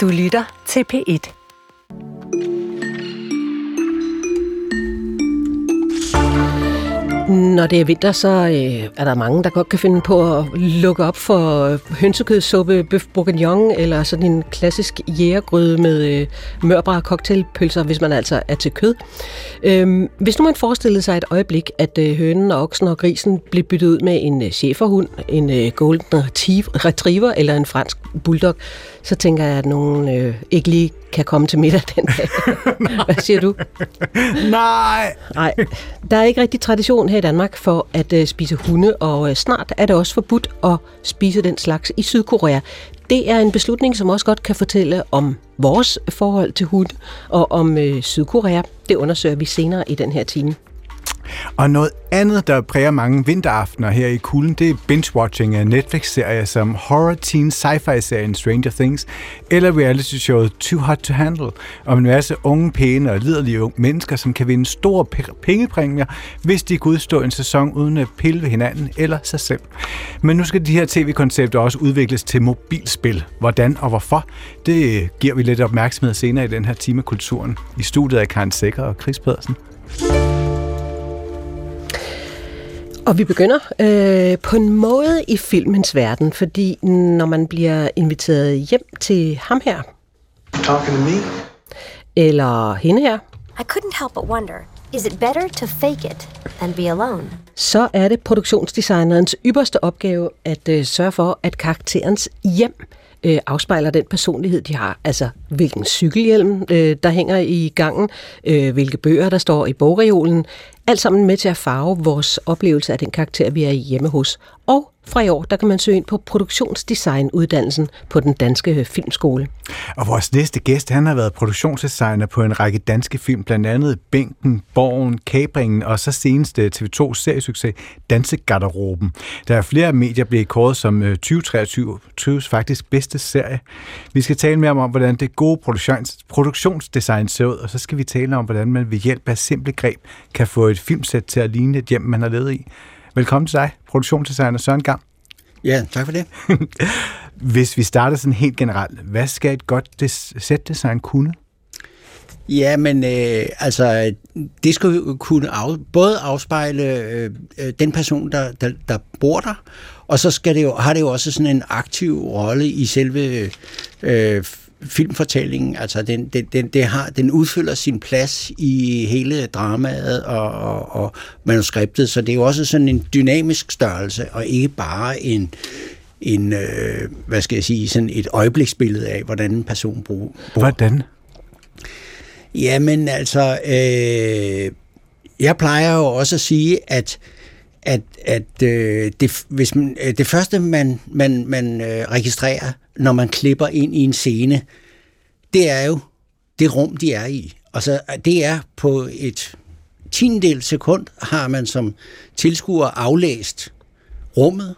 Du lytter til P1. Når det er vinter, så øh, er der mange, der godt kan finde på at lukke op for øh, hønsekødssuppe, bøf bourguignon eller sådan en klassisk jægergryde med øh, mørbare cocktailpølser, hvis man altså er til kød. Øhm, hvis nu man forestillede sig et øjeblik, at øh, hønen og oksen og grisen blev byttet ud med en øh, cheferhund, en øh, golden retriever eller en fransk bulldog, så tænker jeg, at nogen øh, ikke lige kan komme til middag den dag. Hvad siger du? Nej! Nej, der er ikke rigtig tradition her i Danmark for at øh, spise hunde, og øh, snart er det også forbudt at spise den slags i Sydkorea. Det er en beslutning, som også godt kan fortælle om vores forhold til hunde og om øh, Sydkorea. Det undersøger vi senere i den her time. Og noget andet, der præger mange vinteraftener her i kulden, det er binge-watching af Netflix-serier som horror teen sci-fi-serien Stranger Things, eller reality-showet Too Hot to Handle, om en masse unge, pæne og liderlige unge mennesker, som kan vinde store pengepræmier, hvis de kan udstå en sæson uden at pille ved hinanden eller sig selv. Men nu skal de her tv-koncepter også udvikles til mobilspil. Hvordan og hvorfor, det giver vi lidt opmærksomhed senere i den her time kulturen. I studiet er Karen Sækker og Chris Pedersen. Og vi begynder øh, på en måde i filmens verden, fordi når man bliver inviteret hjem til ham her, Talking to me? eller hende her, I couldn't help but wonder, is it better to fake it than be alone? så er det produktionsdesignerens ypperste opgave at øh, sørge for, at karakterens hjem øh, afspejler den personlighed, de har. Altså, hvilken cykelhjelm, øh, der hænger i gangen, øh, hvilke bøger, der står i bogreolen. Alt sammen med til at farve vores oplevelse af den karakter, vi er hjemme hos. Og fra i år, der kan man søge ind på produktionsdesignuddannelsen på den danske filmskole. Og vores næste gæst, han har været produktionsdesigner på en række danske film, blandt andet Bænken, Borgen, Kabringen og så senest øh, TV2 seriesucces Dansegarderoben. Der er flere medier blevet kåret som øh, 2023 faktisk bedste serie. Vi skal tale mere om, hvordan det gode produktions, produktionsdesign ser ud, og så skal vi tale om, hvordan man ved hjælp af simple greb kan få et filmsæt til at ligne et hjem, man har levet i. Velkommen til dig, produktionsdesigner Søren Gang. Ja, tak for det. Hvis vi starter sådan helt generelt, hvad skal et godt sætdesign kunne? Ja, men øh, altså, det skal kunne af, både afspejle øh, øh, den person, der, der, der bor der, og så skal det jo, har det jo også sådan en aktiv rolle i selve øh, filmfortællingen. Altså, den, den, den, det har, den udfylder sin plads i hele dramaet og, og, og manuskriptet, så det er jo også sådan en dynamisk størrelse, og ikke bare en, en øh, hvad skal jeg sige, sådan et øjebliksbillede af, hvordan en person bor. Hvordan? Jamen altså, øh, jeg plejer jo også at sige, at at, at øh, det, hvis man, øh, det første, man, man, man øh, registrerer, når man klipper ind i en scene, det er jo det rum, de er i. Og så øh, det er på et tiendel sekund, har man som tilskuer aflæst rummet,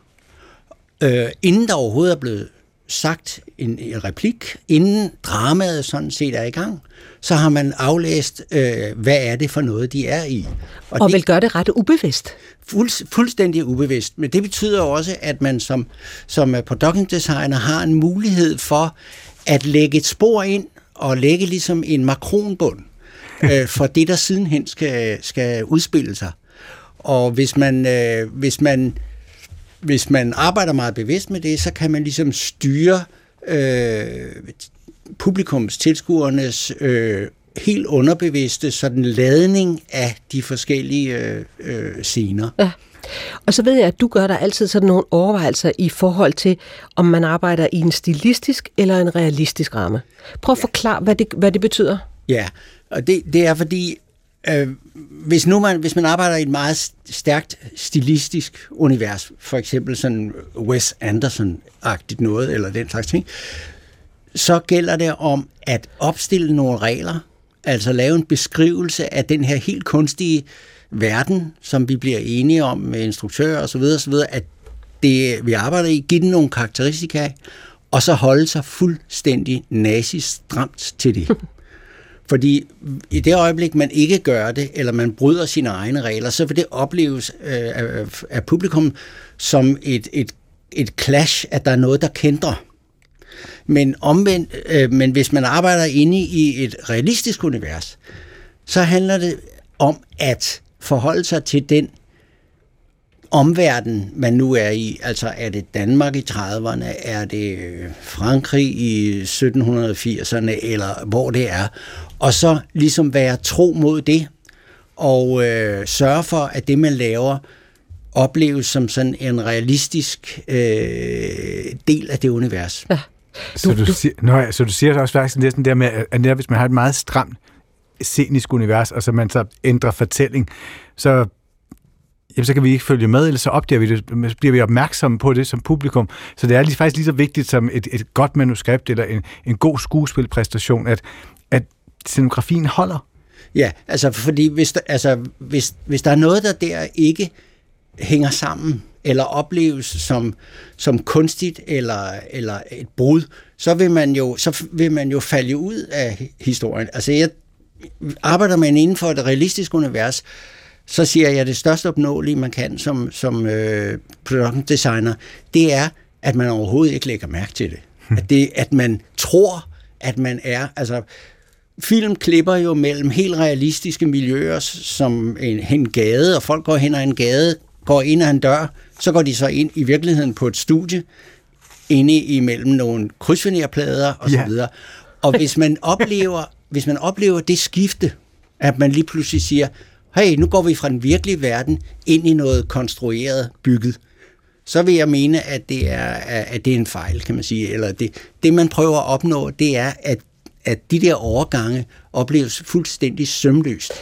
øh, inden der overhovedet er blevet sagt en, replik, inden dramaet sådan set er i gang, så har man aflæst, øh, hvad er det for noget, de er i. Og, og det, vil gøre det ret ubevidst. Fuld, fuldstændig ubevidst. Men det betyder også, at man som, som production designer har en mulighed for at lægge et spor ind og lægge ligesom en makronbund øh, for det, der sidenhen skal, skal udspille sig. Og hvis man, øh, hvis man hvis man arbejder meget bevidst med det, så kan man ligesom styre øh, publikums, tilskuernes øh, helt underbevidste sådan ladning af de forskellige øh, øh, scener. Ja. Og så ved jeg, at du gør der altid sådan nogle overvejelser i forhold til, om man arbejder i en stilistisk eller en realistisk ramme. Prøv at forklare, hvad det, hvad det betyder. Ja, og det, det er fordi, øh, hvis, nu man, hvis man arbejder i et meget stærkt stilistisk univers, for eksempel sådan Wes Anderson-agtigt noget, eller den slags ting, så gælder det om at opstille nogle regler, altså lave en beskrivelse af den her helt kunstige verden, som vi bliver enige om med instruktører osv., osv. at det, vi arbejder i, give den nogle karakteristika, og så holde sig fuldstændig nazistramt til det. Fordi i det øjeblik, man ikke gør det, eller man bryder sine egne regler, så vil det opleves øh, af, af publikum som et, et, et clash, at der er noget, der kender. Men omvendt, øh, men hvis man arbejder inde i et realistisk univers, så handler det om at forholde sig til den omverden, man nu er i. Altså er det Danmark i 30'erne, er det øh, Frankrig i 1780'erne, eller hvor det er. Og så ligesom være tro mod det, og øh, sørge for, at det, man laver, opleves som sådan en realistisk øh, del af det univers. Ja. Du, så, du, du, siger, nøj, så du siger også faktisk næsten der med, at netop hvis man har et meget stramt scenisk univers, og så man så ændrer fortælling, så jamen, så kan vi ikke følge med, eller så opdager vi det, så bliver vi opmærksomme på det som publikum. Så det er lige, faktisk lige så vigtigt som et, et godt manuskript eller en, en god skuespilpræstation, at, at scenografien holder. Ja, altså fordi hvis der, altså, hvis, hvis der er noget, der der ikke hænger sammen, eller opleves som, som kunstigt eller, eller et brud, så vil, man jo, så vil man jo falde ud af historien. Altså jeg arbejder man inden for et realistisk univers, så siger jeg, at det største opnåelige, man kan som, som øh, production designer, det er, at man overhovedet ikke lægger mærke til det. At, det, at man tror, at man er... Altså, film klipper jo mellem helt realistiske miljøer, som en, en gade, og folk går hen ad en gade, går ind ad en dør, så går de så ind i virkeligheden på et studie, inde imellem nogle krydsvenerplader og så videre. Og hvis man oplever, hvis man oplever det skifte, at man lige pludselig siger, hey, nu går vi fra den virkelige verden ind i noget konstrueret, bygget, så vil jeg mene, at det er, at det er en fejl, kan man sige. Eller det, det man prøver at opnå, det er, at, at de der overgange opleves fuldstændig sømløst.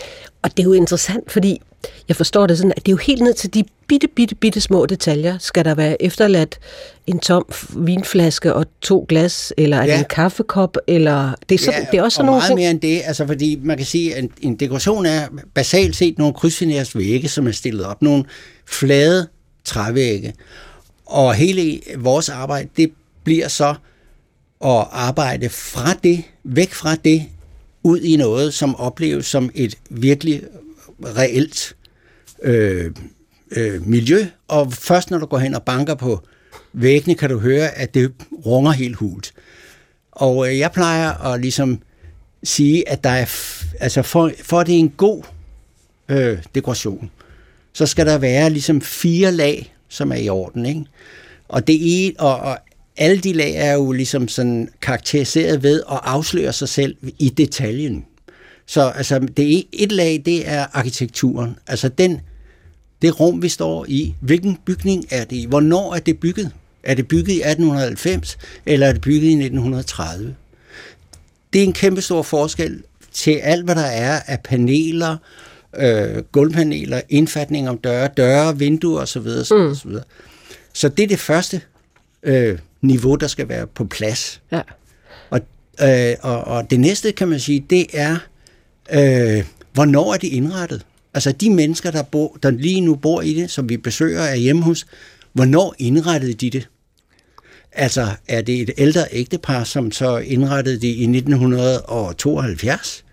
Og det er jo interessant, fordi jeg forstår det sådan, at det er jo helt ned til de bitte, bitte, bitte små detaljer. Skal der være efterladt en tom vinflaske og to glas, eller ja. en kaffekop, eller... Det er, så, ja, det er også sådan og nogle meget mere end det, altså fordi man kan sige, at en, en dekoration er basalt set nogle krydsfineres vægge, som er stillet op. Nogle flade trævægge. Og hele vores arbejde, det bliver så at arbejde fra det, væk fra det, ud i noget, som opleves som et virkelig reelt øh, øh, miljø, og først når du går hen og banker på væggene, kan du høre, at det runger helt hult. Og øh, jeg plejer at ligesom sige, at der er, altså for, for at det er en god øh, dekoration, så skal der være ligesom fire lag, som er i orden, ikke? Og, det er, og, og alle de lag er jo ligesom sådan karakteriseret ved at afsløre sig selv i detaljen. Så altså, det er, et lag, det er arkitekturen. Altså den, det rum, vi står i. Hvilken bygning er det i? Hvornår er det bygget? Er det bygget i 1890, eller er det bygget i 1930? Det er en kæmpe stor forskel til alt, hvad der er af paneler, øh, gulvpaneler, indfatning om døre, døre, vinduer osv. osv., mm. Så det er det første øh, niveau, der skal være på plads. Ja. Og, øh, og, og det næste, kan man sige, det er, øh, hvornår er det indrettet? Altså de mennesker, der, bor, der lige nu bor i det, som vi besøger af hjemmehus, hvornår indrettede de det? Altså er det et ældre ægtepar, som så indrettede det i 1972?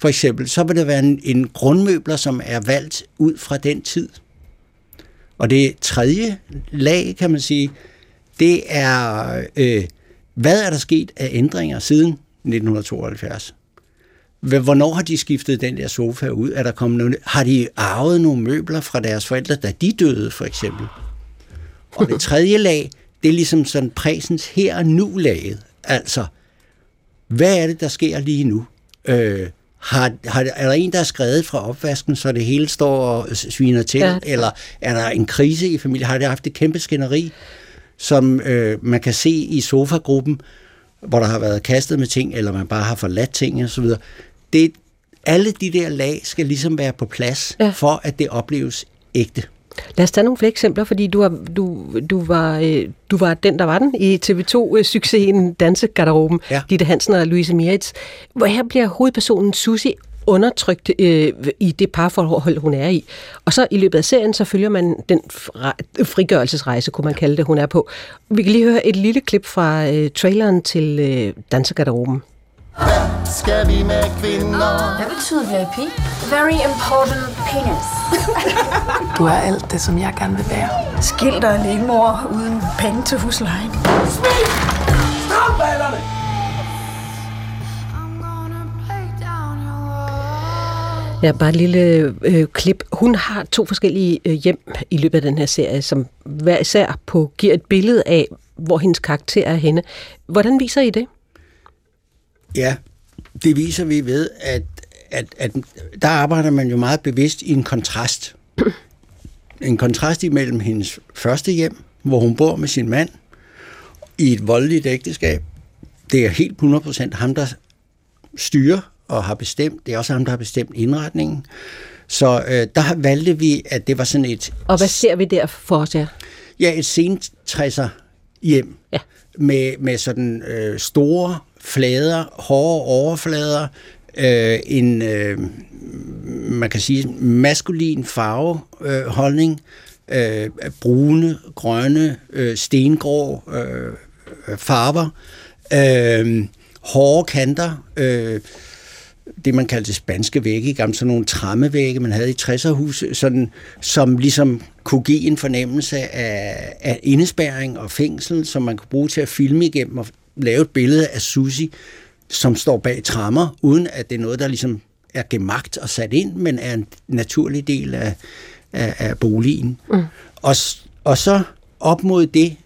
For eksempel, så vil det være en, en grundmøbler, som er valgt ud fra den tid. Og det tredje lag, kan man sige, det er, øh, hvad er der sket af ændringer siden 1972? Hvornår har de skiftet den der sofa ud? Er der kommet nogle, har de arvet nogle møbler fra deres forældre, da de døde, for eksempel? Og det tredje lag, det er ligesom sådan præsens her og nu laget. Altså, hvad er det, der sker lige nu? Øh, har, har, er der en, der er skrevet fra opvasken, så det hele står og sviner til? Ja. Eller er der en krise i familien? Har det haft et kæmpe skænderi, som øh, man kan se i sofagruppen, hvor der har været kastet med ting, eller man bare har forladt ting osv.? det, alle de der lag skal ligesom være på plads, ja. for at det opleves ægte. Lad os tage nogle flere eksempler, fordi du, har, du, du, var, øh, du var den, der var den i TV2-succesen Dansegarderoben, ja. Ditte Hansen og Louise Mieritz. Hvor her bliver hovedpersonen Susi undertrykt øh, i det parforhold, hun er i. Og så i løbet af serien, så følger man den frigørelsesrejse, kunne man kalde det, hun er på. Vi kan lige høre et lille klip fra øh, traileren til øh, Dansegarderoben. Hvad skal vi med kvinder? Hvad betyder VIP? Very important penis. du er alt det, som jeg gerne vil være. Skilt og mor uden penge til huslejen. Smid! Stop Ja, bare et lille øh, klip. Hun har to forskellige øh, hjem i løbet af den her serie, som hver især på, giver et billede af, hvor hendes karakter er henne. Hvordan viser I det? Ja, det viser vi ved, at, at, at der arbejder man jo meget bevidst i en kontrast. En kontrast imellem hendes første hjem, hvor hun bor med sin mand, i et voldeligt ægteskab. Det er helt 100% ham, der styrer og har bestemt. Det er også ham, der har bestemt indretningen. Så øh, der valgte vi, at det var sådan et... Og hvad ser vi der for os her? Ja, et sentræsser hjem. Ja. Med, med sådan øh, store flader, hårde overflader, øh, en, øh, man kan sige, maskulin farveholdning, øh, brune, grønne, øh, stengrå øh, farver, øh, hårde kanter, øh, det man kaldte spanske vægge i gamle, sådan nogle trammevægge, man havde i 60'erhus, sådan, som ligesom kunne give en fornemmelse af, af indespærring og fængsel, som man kunne bruge til at filme igennem og lave et billede af Susi, som står bag trammer, uden at det er noget, der ligesom er gemagt og sat ind, men er en naturlig del af, af, af boligen. Mm. Og, og så op mod det,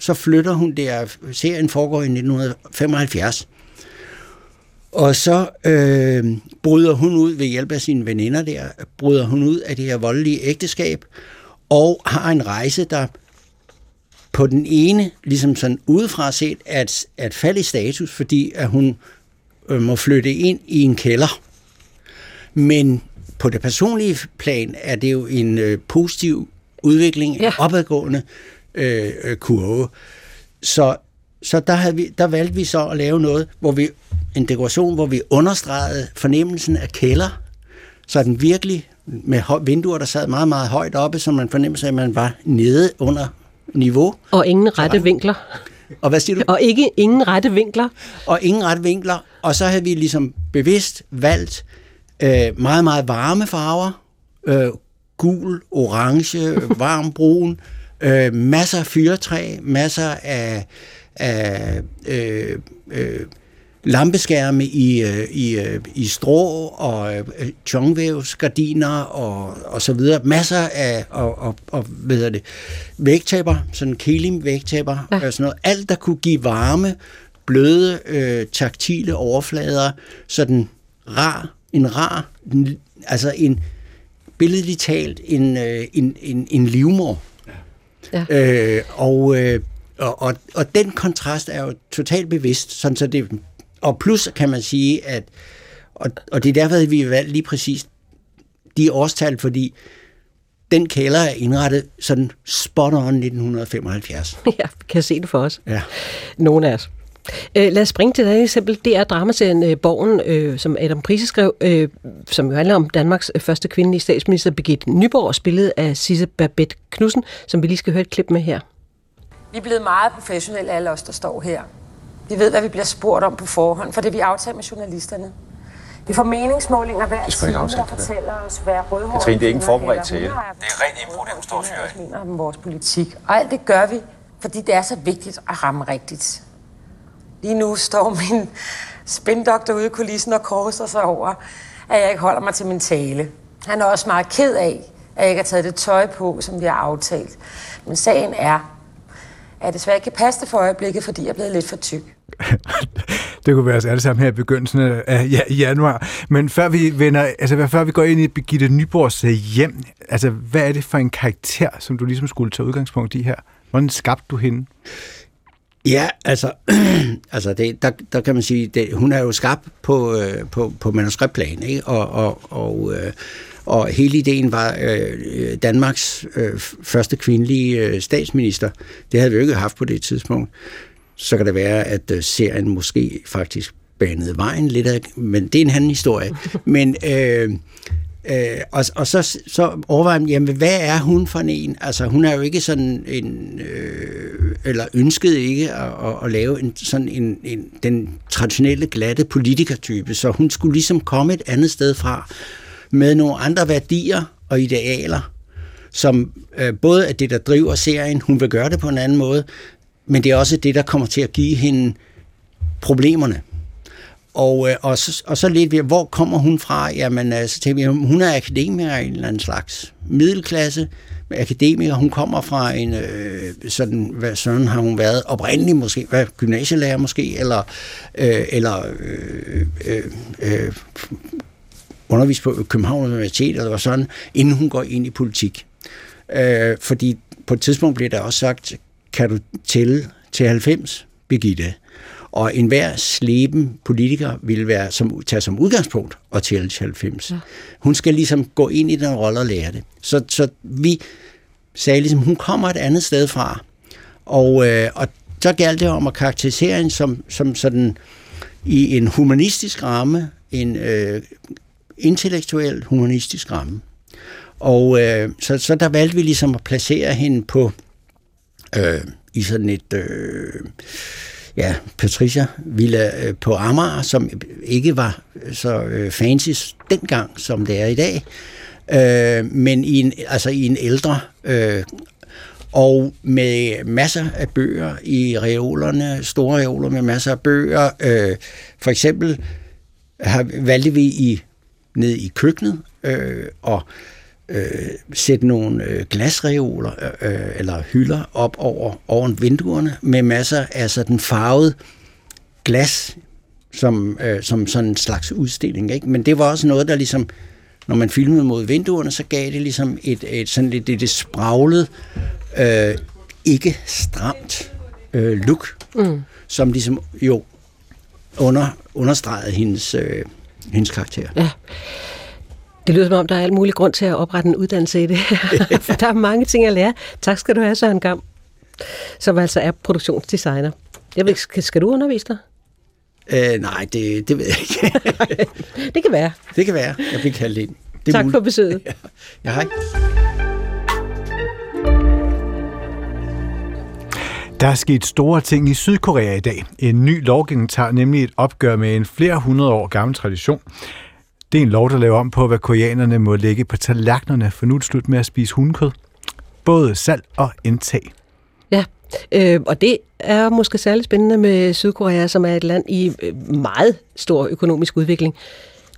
så flytter hun der, serien foregår i 1975, og så øh, bryder hun ud ved hjælp af sine veninder der, bryder hun ud af det her voldelige ægteskab, og har en rejse, der på den ene, ligesom sådan udefra set, at, at falde i status, fordi at hun øh, må flytte ind i en kælder. Men på det personlige plan er det jo en øh, positiv udvikling, ja. opadgående øh, øh, kurve. Så, så der, havde vi, der valgte vi så at lave noget, hvor vi en dekoration, hvor vi understregede fornemmelsen af kælder, så den virkelig med vinduer, der sad meget, meget højt oppe, så man fornemmede at man var nede under niveau. Og ingen rette vinkler. Og hvad siger du? Og ikke ingen rette vinkler. Og ingen rette vinkler. Og så havde vi ligesom bevidst valgt øh, meget, meget varme farver. Øh, gul, orange, varm brun. Øh, masser af fyrtræ, masser af, af øh, øh, lampeskærme i, øh, i, øh, i strå og øh, gardiner og, og så videre. Masser af og, og, og, hvad hedder det, vægtæpper, sådan kelim vægtæpper, ja. og sådan noget. Alt, der kunne give varme, bløde, øh, taktile overflader, sådan rar, en rar, en, altså en billedligt talt, en, en, en, en livmor. Ja. Øh, og, øh, og, og, og den kontrast er jo totalt bevidst, sådan så det og plus kan man sige, at og, og det er derfor, at vi har valgt lige præcis de årstal, fordi den kælder er indrettet sådan spot on 1975. Ja, vi kan se det for os. Ja. Nogle af os. Øh, lad os springe til et eksempel. Det er dramaserien øh, Borgen, øh, som Adam Prise skrev, øh, som jo handler om Danmarks øh, første kvindelige statsminister, Birgitte Nyborg, spillet af Sisse Babette Knudsen, som vi lige skal høre et klip med her. Vi er blevet meget professionelle, alle os, der står her. Vi ved, hvad vi bliver spurgt om på forhånd, for det vi aftalt med journalisterne. Vi får meningsmålinger hver time, der fortæller os, hvad rødhåret... Katrine, det er ikke forberedt til. Det er rent impro, det er står fyr mener om vores politik. Og alt det gør vi, fordi det er så vigtigt at ramme rigtigt. Lige nu står min spindoktor ude i kulissen og korser sig over, at jeg ikke holder mig til min tale. Han er også meget ked af, at jeg ikke har taget det tøj på, som vi har aftalt. Men sagen er, at jeg desværre ikke kan passe det for øjeblikket, fordi jeg er blevet lidt for tyk. det kunne være os alle sammen her i begyndelsen af ja, januar. Men før vi, vender, altså, før vi går ind i Birgitte Nyborgs øh, hjem, altså, hvad er det for en karakter, som du ligesom skulle tage udgangspunkt i her? Hvordan skabte du hende? Ja, altså, altså det, der, der kan man sige, det, hun er jo skabt på, øh, på, på manuskriptplan, ikke? Og, og, og, øh, og hele ideen var øh, Danmarks øh, første kvindelige øh, statsminister. Det havde vi jo ikke haft på det tidspunkt så kan det være, at øh, serien måske faktisk banede vejen lidt af, men det er en anden historie. Men, øh, øh, og, og så, så overvejer man, jamen, hvad er hun for en? Altså, hun er jo ikke sådan en, øh, eller ønskede ikke at, at, at lave en, sådan en, en, den traditionelle glatte politikertype, så hun skulle ligesom komme et andet sted fra, med nogle andre værdier og idealer, som øh, både er det, der driver serien, hun vil gøre det på en anden måde, men det er også det, der kommer til at give hende problemerne. og, øh, og, så, og så lidt ved, hvor kommer hun fra? Jamen, øh, så tænker vi, hun er akademiker af en eller anden slags middelklasse, akademiker. Hun kommer fra en, øh, sådan, hvad sådan har hun været, oprindelig måske, hvad, gymnasielærer måske, eller, øh, eller øh, øh, øh, undervist på København Universitet, eller sådan, inden hun går ind i politik. Øh, fordi på et tidspunkt bliver der også sagt, kan du tælle til 90, Birgitte? Og enhver sleben politiker vil være som, tage som udgangspunkt og tælle til 90. Ja. Hun skal ligesom gå ind i den rolle og lære det. Så, så vi sagde ligesom, hun kommer et andet sted fra. Og, øh, og så galt det om at karakterisere hende som, som sådan i en humanistisk ramme, en øh, intellektuel humanistisk ramme. Og øh, så, så der valgte vi ligesom at placere hende på øh, i sådan et øh, ja, Patricia Villa øh, på Amager, som ikke var øh, så øh, fancy dengang, som det er i dag, øh, men i en, altså i en ældre øh, og med masser af bøger i reolerne, store reoler med masser af bøger. Øh, for eksempel har, valgte vi i ned i køkkenet øh, og øh, sætte nogle øh, glasreoler øh, eller hylder op over, over vinduerne med masser af sådan farvet glas som, øh, som sådan en slags udstilling. Ikke? Men det var også noget, der ligesom, når man filmede mod vinduerne, så gav det ligesom et, et sådan lidt det, det spraglet, øh, ikke stramt øh, look, mm. som ligesom jo under, understregede hendes, øh, hendes karakter. Ja. Det lyder som om, der er alt mulig grund til at oprette en uddannelse i det for der er mange ting at lære. Tak skal du have, Søren Gam, som altså er produktionsdesigner. Jeg ved, skal, skal du undervise dig? Øh, nej, det, det ved jeg ikke. det kan være. Det kan være. Jeg bliver kaldt ind. Det tak for besøget. Ja hej. Der er sket store ting i Sydkorea i dag. En ny lovgivning tager nemlig et opgør med en flere hundrede år gammel tradition. Det er en lov, der laver om på, hvad koreanerne må lægge på tallerkenerne, for nu er det slut med at spise hundekød. Både salg og indtag. Ja, øh, og det er måske særligt spændende med Sydkorea, som er et land i øh, meget stor økonomisk udvikling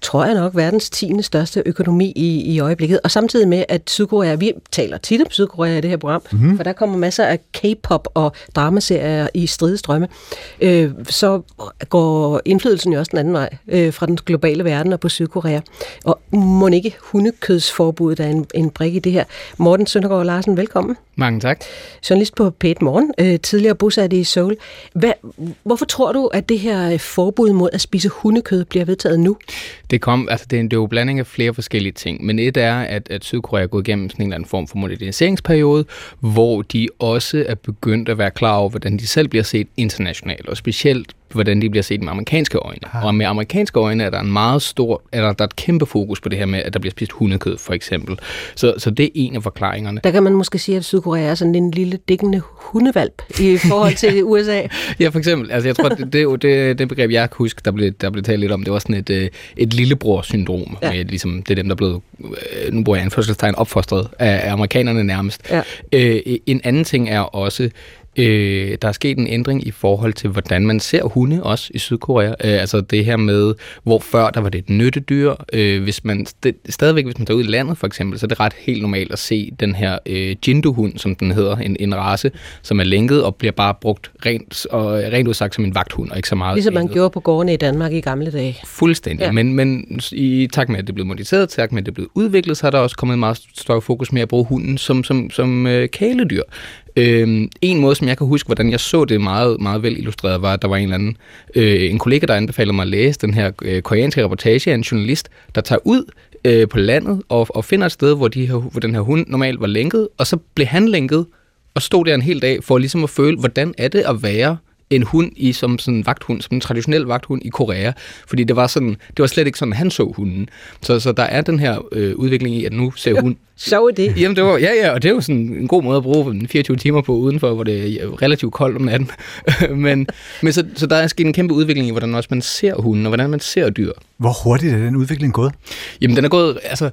tror jeg nok, verdens 10. største økonomi i, i øjeblikket. Og samtidig med, at Sydkorea, vi taler tit om Sydkorea i det her program, mm-hmm. for der kommer masser af K-pop og dramaserier i stridestrømme, øh, så går indflydelsen jo også den anden vej øh, fra den globale verden og på Sydkorea. Og må ikke hundekødsforbuddet er en, en brik i det her. Morten Søndergaard Larsen, velkommen. Mange tak. Journalist på P1 Morgen, øh, tidligere bosat i Seoul. Hvad, hvorfor tror du, at det her forbud mod at spise hundekød bliver vedtaget nu? Det kom, altså det er, en, det er jo blanding af flere forskellige ting, men et er, at, at Sydkorea er gået igennem sådan en eller anden form for moderniseringsperiode, hvor de også er begyndt at være klar over, hvordan de selv bliver set internationalt, og specielt hvordan de bliver set med amerikanske øjne. Aha. Og med amerikanske øjne er der en meget stor, eller der er et kæmpe fokus på det her med, at der bliver spist hundekød, for eksempel. Så, så det er en af forklaringerne. Der kan man måske sige, at Sydkorea er sådan en lille dækkende hundevalp i forhold til USA. ja, for eksempel. Altså, jeg tror, det, det, det, det begreb, jeg kan huske, der blev, der blev talt lidt om, det var sådan et, øh, et lillebror-syndrom. Ja. Med, ligesom, det er dem, der er blevet, øh, nu bruger jeg en fødselstegn, opfostret af, af amerikanerne nærmest. Ja. Øh, en anden ting er også, Øh, der er sket en ændring i forhold til, hvordan man ser hunde også i Sydkorea. Øh, altså det her med, hvor før der var det et nyttedyr. Øh, hvis man det, stadigvæk, hvis man tager ud i landet for eksempel, så er det ret helt normalt at se den her øh, Jindu-hund, som den hedder, en, en race, som er lænket og bliver bare brugt rent, og, rent udsagt som en vagthund, og ikke så meget. Ligesom man gjorde på gårdene i Danmark i gamle dage. Fuldstændig. Ja. Men, men i takt med, at det blev moderniseret, takt med, at det blev udviklet, så har der også kommet en meget større fokus med at bruge hunden som, som, som øh, kæledyr. Øhm, en måde, som jeg kan huske, hvordan jeg så det meget, meget vel illustreret, var, at der var en eller anden, øh, en kollega, der anbefalede mig at læse den her øh, koreanske reportage af en journalist, der tager ud øh, på landet og, og finder et sted, hvor, de her, hvor den her hund normalt var lænket, og så blev han lænket og stod der en hel dag for ligesom at føle, hvordan er det at være en hund i som sådan en vagthund, som en traditionel vagthund i Korea, fordi det var sådan, det var slet ikke sådan, han så hunden. Så, så der er den her øh, udvikling i, at nu ser hun... Så er det. Jamen det var, ja, ja, og det er jo sådan en god måde at bruge 24 timer på udenfor, hvor det er relativt koldt om natten. men men så, så der er sket en kæmpe udvikling i, hvordan også man ser hunden, og hvordan man ser dyr. Hvor hurtigt er den udvikling gået? Jamen den er gået, altså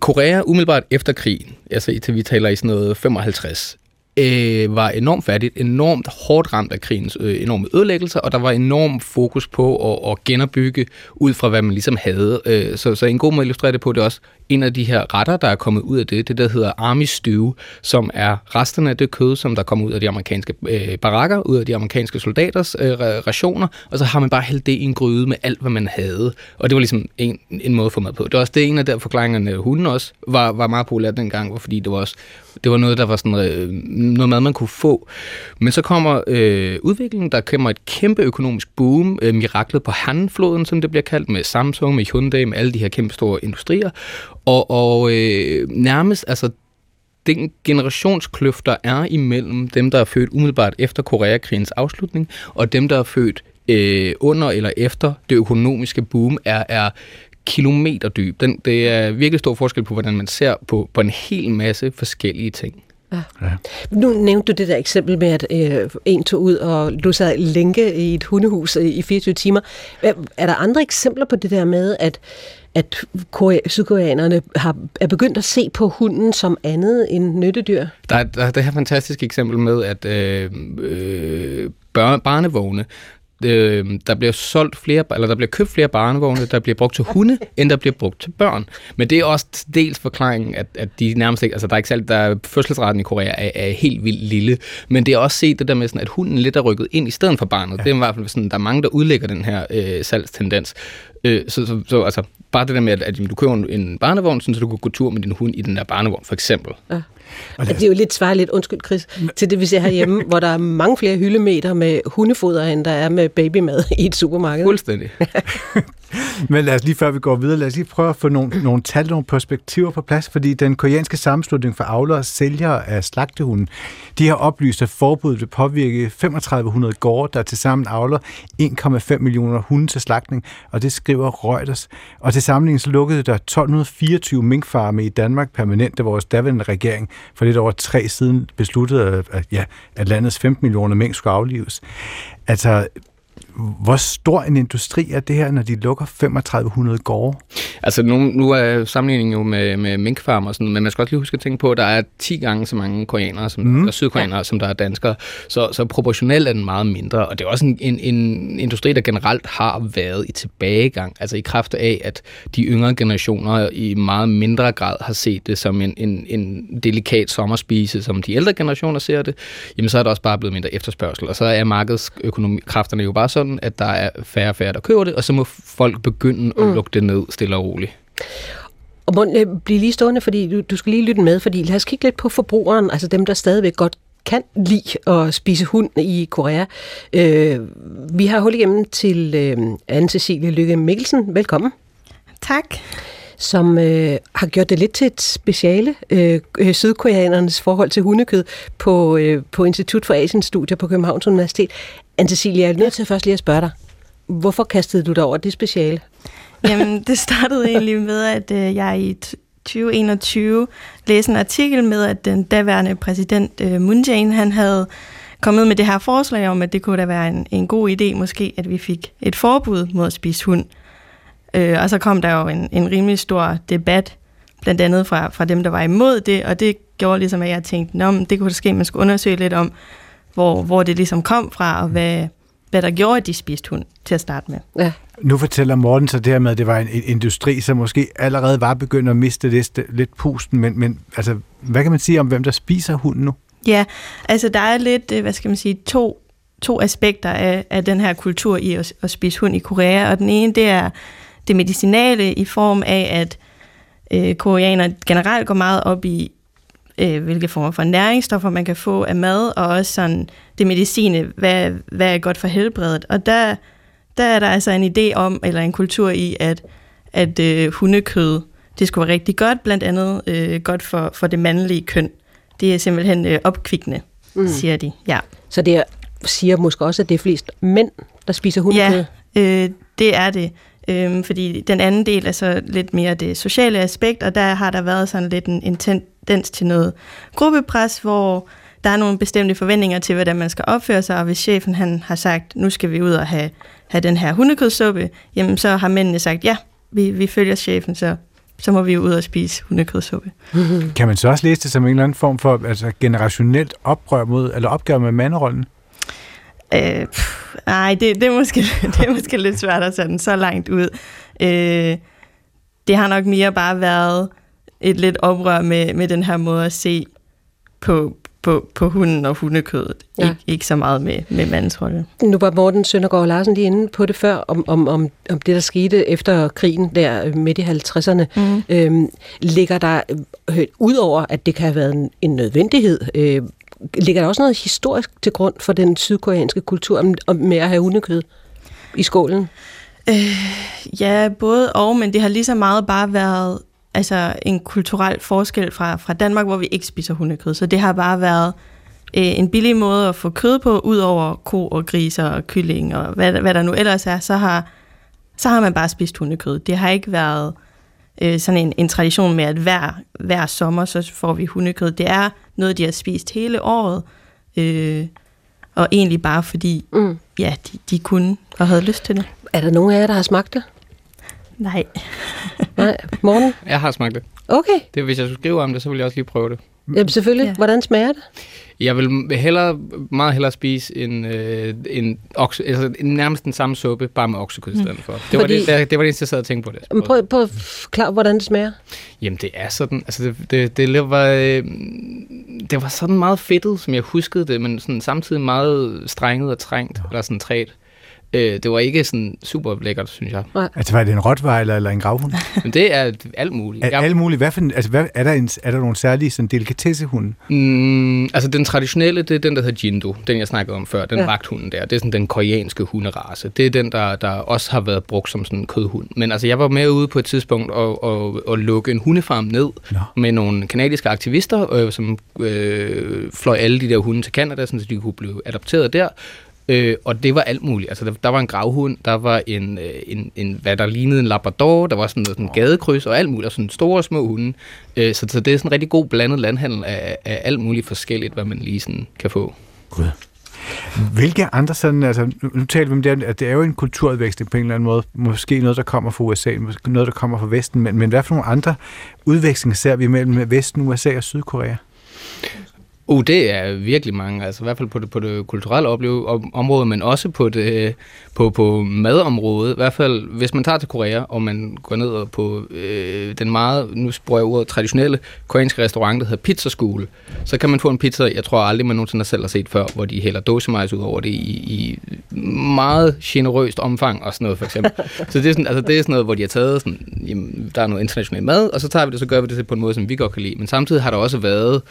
Korea umiddelbart efter krigen, altså til vi taler i sådan noget 55, øh, var enormt fattigt, enormt hårdt ramt af krigens øh, enorme ødelæggelser, og der var enormt fokus på at, at genopbygge ud fra, hvad man ligesom havde. Øh, så, så en god måde at illustrere det på, det er også en af de her retter, der er kommet ud af det, det der hedder Army Stew, som er resterne af det kød, som der kommer ud af de amerikanske øh, barakker, ud af de amerikanske soldaters øh, rationer, og så har man bare hældt det i en gryde med alt, hvad man havde. Og det var ligesom en, en måde at få mad på. Det var også det en af der forklaringerne, hunden også var, var meget populær dengang, fordi det var også det var noget, der var sådan øh, noget mad, man kunne få. Men så kommer øh, udviklingen, der kommer et kæmpe økonomisk boom, øh, miraklet på Hanfloden, som det bliver kaldt, med Samsung, med Hyundai, med alle de her kæmpe store industrier. Og, og øh, nærmest, altså den generationskløft, der er imellem dem, der er født umiddelbart efter Koreakrigens afslutning, og dem, der er født øh, under eller efter det økonomiske boom, er, er kilometer dyb. Den, det er virkelig stor forskel på, hvordan man ser på, på en hel masse forskellige ting. Ja. Ja. Nu nævnte du det der eksempel med, at øh, en tog ud og lå sig længe i et hundehus i 24 timer. Er der andre eksempler på det der med, at at sydkoreanerne har, er begyndt at se på hunden som andet end nyttedyr? Der er, der er det her fantastiske eksempel med, at øh, øh, barnevogne øh, der bliver solgt flere, eller der bliver købt flere barnevogne, der bliver brugt til hunde, end der bliver brugt til børn. Men det er også dels forklaringen, at, at de nærmest ikke, altså der er ikke selv, der fødselsraten i Korea er, er helt vildt lille, men det er også set det der med sådan, at hunden lidt er rykket ind i stedet for barnet. Ja. Det er i hvert fald sådan, der er mange, der udlægger den her øh, salgstendens. Øh, så, så, så altså, bare det der med, at, at du køber en barnevogn, så du kan gå tur med din hund i den der barnevogn, for eksempel. Ja. Og det er jo lidt svarligt, undskyld Chris, til det vi ser herhjemme, hvor der er mange flere hyldemeter med hundefoder, end der er med babymad i et supermarked. Fuldstændig. Men lad os lige før vi går videre, lad os lige prøve at få nogle, nogle tal, nogle perspektiver på plads, fordi den koreanske sammenslutning for avlere og sælgere af slagtehunden, de har oplyst, at forbuddet vil påvirke 3500 gårde, der til sammen avler 1,5 millioner hunde til slagtning, og det skriver Reuters. Og til sammenligning så lukkede der 1224 minkfarme i Danmark permanent, da vores daværende regering for lidt over tre siden besluttede, at, ja, at landets 15 millioner mængder skulle aflives. Altså, hvor stor en industri er det her, når de lukker 3500 gårde? Altså nu, nu er sammenligningen jo med, med minkfarmer og sådan, men man skal også lige huske at tænke på, at der er 10 gange så mange koreanere, som, mm. der, sydkoreanere, ja. som der er danskere. Så, så proportionelt er den meget mindre, og det er også en, en, en industri, der generelt har været i tilbagegang. Altså i kraft af, at de yngre generationer i meget mindre grad har set det som en, en, en delikat sommerspise, som de ældre generationer ser det, jamen så er der også bare blevet mindre efterspørgsel, og så er markedskræfterne jo bare så sådan, at der er færre og færre, der køber det, og så må folk begynde at mm. lukke det ned stille og roligt. Og må øh, blive lige stående, fordi du, du skal lige lytte med, fordi lad os kigge lidt på forbrugeren, altså dem, der stadigvæk godt kan lide at spise hund i Korea. Øh, vi har hul igennem til øh, Anne-Cecilie Lykke Mikkelsen. Velkommen. Tak som øh, har gjort det lidt til et speciale, øh, øh, sydkoreanernes forhold til hundekød på, øh, på Institut for Asiens Studier på Københavns Universitet. Anne-Cecilia, jeg er nødt til først lige at spørge dig. Hvorfor kastede du dig over det speciale? Jamen, det startede egentlig med, at øh, jeg i 2021 læste en artikel med, at den daværende præsident øh, Moon Jae-in, han havde kommet med det her forslag om, at det kunne da være en, en god idé måske, at vi fik et forbud mod at spise hund. Øh, og så kom der jo en, en rimelig stor debat, blandt andet fra, fra dem, der var imod det, og det gjorde ligesom, at jeg tænkte, Nå, det kunne da ske, at man skulle undersøge lidt om, hvor, hvor det ligesom kom fra, og hvad, hvad der gjorde, at de spiste hund til at starte med. Ja. Nu fortæller Morten så det her med, at det var en, en industri, som måske allerede var begyndt at miste lidt, lidt pusten, men, men altså, hvad kan man sige om, hvem der spiser hund nu? Ja, altså der er lidt, øh, hvad skal man sige, to, to aspekter af, af den her kultur i at, at spise hund i Korea, og den ene, det er det medicinale i form af, at øh, koreaner generelt går meget op i, øh, hvilke former for næringsstoffer man kan få af mad, og også sådan det medicine, hvad, hvad er godt for helbredet. Og der, der er der altså en idé om, eller en kultur i, at, at øh, hundekød, det skulle være rigtig godt, blandt andet øh, godt for, for det mandlige køn. Det er simpelthen øh, opkvikkende, mm. siger de. Ja. Så det siger måske også, at det er flest mænd, der spiser hundekød? Ja, øh, det er det. Øhm, fordi den anden del er så lidt mere det sociale aspekt, og der har der været sådan lidt en, en tendens til noget gruppepres, hvor der er nogle bestemte forventninger til, hvordan man skal opføre sig, og hvis chefen han har sagt, nu skal vi ud og have, have den her hundekødsuppe, jamen så har mændene sagt, ja, vi, vi følger chefen, så så må vi jo ud og spise hundekødsuppe. Kan man så også læse det som en eller anden form for altså, generationelt oprør mod, eller opgør med manderollen? Øh, pff, nej, det, det, er måske, det er måske lidt svært at sætte den så langt ud. Øh, det har nok mere bare været et lidt oprør med, med den her måde at se på, på, på hunden og hundekødet. Ja. Ik, ikke så meget med, med mandens rolle. Nu var Morten Søndergaard Larsen lige inde på det før, om, om, om, om det, der skete efter krigen der øh, midt i 50'erne. Mm. Øhm, ligger der, øh, udover at det kan have været en, en nødvendighed, øh, ligger der også noget historisk til grund for den sydkoreanske kultur om, om med at have hundekød i skålen? Ja, både og, men det har lige så meget bare været altså, en kulturel forskel fra, fra Danmark, hvor vi ikke spiser hundekød. Så det har bare været øh, en billig måde at få kød på, ud over ko og griser og kylling og hvad, hvad der nu ellers er, så har, så har man bare spist hundekød. Det har ikke været øh, sådan en, en tradition med, at hver, hver sommer, så får vi hundekød. Det er noget, de har spist hele året, øh, og egentlig bare fordi, Mm. ja, de, de kunne og havde lyst til det. Er der nogen af jer, der har smagt det? Nej. Nej, Morten? Jeg har smagt det. Okay, det. Hvis jeg skulle skrive om det, så ville jeg også lige prøve det. Jamen, selvfølgelig. Ja. Hvordan smager det? Jeg vil hellere, meget hellere spise en, øh, en, okse, altså nærmest den samme suppe, bare med oksekød i stedet for. Det var, Fordi- det, det, det var det eneste, jeg sad og tænkte på det. Jamen, Prøv, prøv at forklare, hvordan det smager. Jamen, det er sådan, altså det, det, det, var, øh, det var sådan meget fedtet, som jeg huskede det, men sådan samtidig meget strenget og trængt, eller sådan træt. Øh, det var ikke sådan super lækkert, synes jeg. Altså, var det en rottweiler eller en gravhund? Men det er alt muligt. Er, Jeg- alle mulige, hvad for, en- altså, hvad, er, der en, er der nogle særlige sådan, delikatessehunde? Mm, altså den traditionelle, det er den, der hedder Jindo. Den, jeg snakkede om før. Den Ja. vagthunden der. Det er sådan den koreanske hunderace. Det er den, der, der også har været brugt som sådan en kødhund. Men altså, jeg var med ude på et tidspunkt og, og, og lukke en hundefarm ned Nå. med nogle kanadiske aktivister, øh, som øh, fløj alle de der hunde til Canada, sådan, så de kunne blive adopteret der. Øh, og det var alt muligt. Altså, der, der var en gravhund, der var en, øh, en, en, hvad der lignede en labrador, der var sådan noget sådan gadekryds og alt muligt, og sådan store og små hunde. Øh, så, så det er sådan en rigtig god blandet landhandel af, af alt muligt forskelligt, hvad man lige sådan kan få. Gud. Hvilke andre sådan, altså, nu, nu taler vi om det, at det er jo en kulturudveksling på en eller anden måde. Måske noget, der kommer fra USA, måske noget, der kommer fra Vesten, men, men hvad for nogle andre udvekslinger ser vi mellem Vesten, USA og Sydkorea? Uh, det er virkelig mange, altså i hvert fald på det, på det kulturelle opleve, om, område, men også på, det, på, på madområdet. I hvert fald, hvis man tager til Korea, og man går ned på øh, den meget, nu bruger jeg ordet, traditionelle koreanske restaurant, der hedder Pizza School, så kan man få en pizza, jeg tror aldrig, man nogensinde selv har set før, hvor de hælder dåsemajs ud over det i, i meget generøst omfang og sådan noget, for eksempel. så det er, sådan, altså, det er sådan noget, hvor de har taget sådan, jamen, der er noget international mad, og så tager vi det, så gør vi det på en måde, som vi godt kan lide. Men samtidig har der også været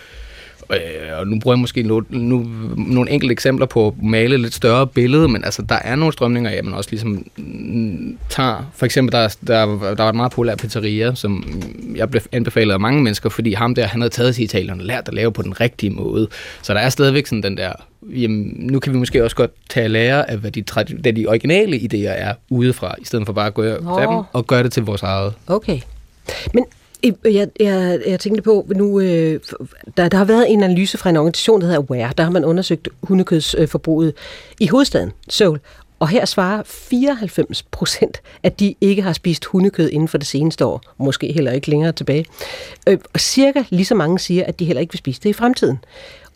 Øh, og nu bruger jeg måske nu, nu, nogle enkelte eksempler på at male lidt større billede, men altså, der er nogle strømninger, ja, man også ligesom mm, tager. For eksempel, der, der, der var et meget populær pizzeria, som jeg blev anbefalet af mange mennesker, fordi ham der, han havde taget til Italien og lært at lave på den rigtige måde. Så der er stadigvæk sådan den der, jamen, nu kan vi måske også godt tage lære af, hvad de, hvad de originale idéer er udefra, i stedet for bare at gå Nå. tage dem og gøre det til vores eget. Okay. Men jeg, jeg, jeg tænkte på, nu, øh, der, der har været en analyse fra en organisation, der hedder Aware. Der har man undersøgt hundekødsforbruget øh, i hovedstaden, Seoul. Og her svarer 94 procent, at de ikke har spist hundekød inden for det seneste år. Måske heller ikke længere tilbage. Øh, og cirka lige så mange siger, at de heller ikke vil spise det i fremtiden.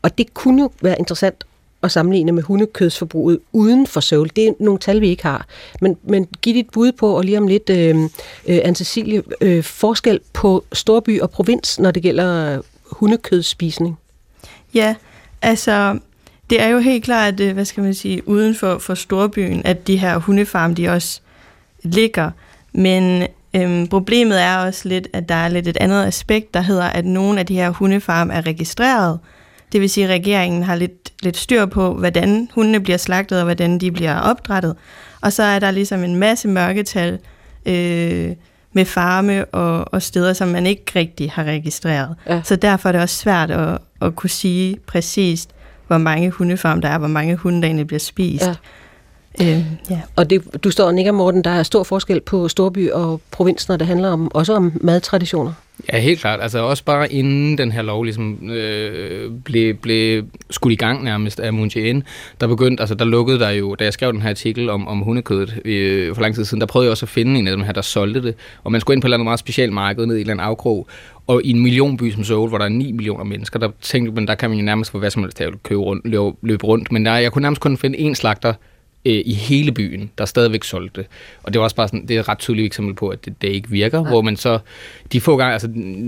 Og det kunne jo være interessant at sammenligne med hundekødsforbruget uden for Seoul. Det er nogle tal, vi ikke har. Men, men giv dit bud på, og lige om lidt, øh, øh, Anne-Cecilie, øh, forskel på storby og provins, når det gælder hundekødsspisning. Ja, altså, det er jo helt klart, at, hvad skal man sige, uden for, for storbyen, at de her hundefarme, de også ligger. Men øhm, problemet er også lidt, at der er lidt et andet aspekt, der hedder, at nogle af de her hundefarme er registreret. Det vil sige, at regeringen har lidt, lidt styr på, hvordan hundene bliver slagtet, og hvordan de bliver opdrettet. Og så er der ligesom en masse mørketal øh, med farme og, og steder, som man ikke rigtig har registreret. Ja. Så derfor er det også svært at, at kunne sige præcist, hvor mange hundefarme der er, hvor mange hunde, der egentlig bliver spist. Ja. Øh, ja. Og det, du står og nikker, Morten, der er stor forskel på storby og provins, når det handler om, også om madtraditioner. Ja, helt klart. Altså også bare inden den her lov ligesom øh, blev, blev skudt i gang nærmest af Moon Jae-in, der begyndte, altså der lukkede der jo, da jeg skrev den her artikel om, om hundekødet øh, for lang tid siden, der prøvede jeg også at finde en af dem her, der solgte det, og man skulle ind på et eller andet meget specielt marked ned i en eller anden afkrog, og i en millionby som Seoul, hvor der er 9 millioner mennesker, der tænkte man, der kan man jo nærmest få hvad som helst til at købe rundt, løbe, løbe rundt, men der, jeg kunne nærmest kun finde en slagter, øh, i hele byen, der stadigvæk solgte. Og det var også bare sådan, det er et ret tydeligt eksempel på, at det, det ikke virker, ja. hvor man så, de få gange, altså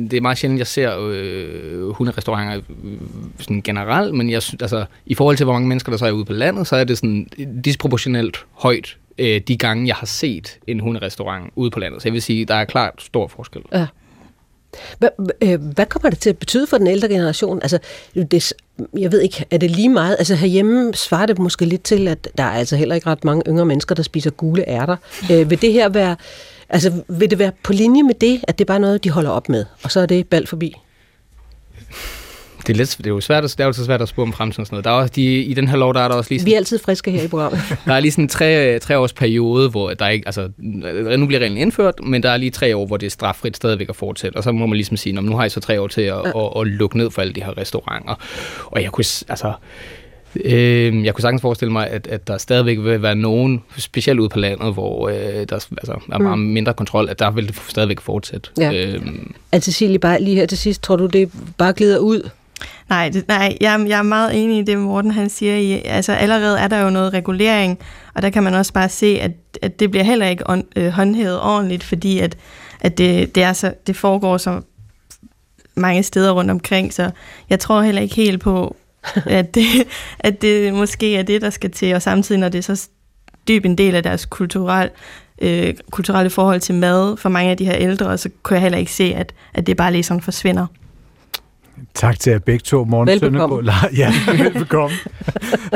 det er meget sjældent, jeg ser øh, hunderestauranter øh, sådan generelt, men jeg, altså, i forhold til, hvor mange mennesker der så er ude på landet, så er det sådan disproportionelt højt, øh, de gange, jeg har set en hunderestaurant ude på landet. Så jeg vil sige, der er klart stor forskel. Ja. Hvad, øh, hvad kommer det til at betyde for den ældre generation? Altså, det, jeg ved ikke, er det lige meget? Altså herhjemme svarer det måske lidt til, at der er altså heller ikke ret mange yngre mennesker, der spiser gule ærter. Øh, vil det her være, altså vil det være på linje med det, at det er bare noget, de holder op med, og så er det bald forbi? det er, lidt, det er jo svært, det er jo så svært at spå om fremtiden og sådan noget. Der er også, de, I den her lov, der er der også lige... Sådan, Vi er altid friske her i programmet. der er lige sådan en tre, tre års periode, hvor der ikke... Altså, nu bliver reglen indført, men der er lige tre år, hvor det er straffrit stadigvæk at fortsætte. Og så må man ligesom sige, nu har I så tre år til at, ja. at, at, at lukke ned for alle de her restauranter. Og jeg kunne... Altså, Øh, jeg kunne sagtens forestille mig, at, at der stadigvæk vil være nogen, specielt ude på landet, hvor øh, der altså, er meget mm. mindre kontrol, at der vil det stadigvæk fortsætte. Ja. Øh, altså Cecilie, bare lige her til sidst, tror du, det bare glider ud? Nej, det, nej jeg, jeg er meget enig i det, Morten han siger. I, altså allerede er der jo noget regulering, og der kan man også bare se, at, at det bliver heller ikke on, øh, håndhævet ordentligt, fordi at, at det, det, er så, det foregår så mange steder rundt omkring, så jeg tror heller ikke helt på, at det, at det måske er det, der skal til, og samtidig når det er så dyb en del af deres kulturel, øh, kulturelle forhold til mad for mange af de her ældre, så kunne jeg heller ikke se, at, at det bare lige sådan forsvinder. Tak til jer begge to. Morgen Søndergaard, La- ja, velbekomme.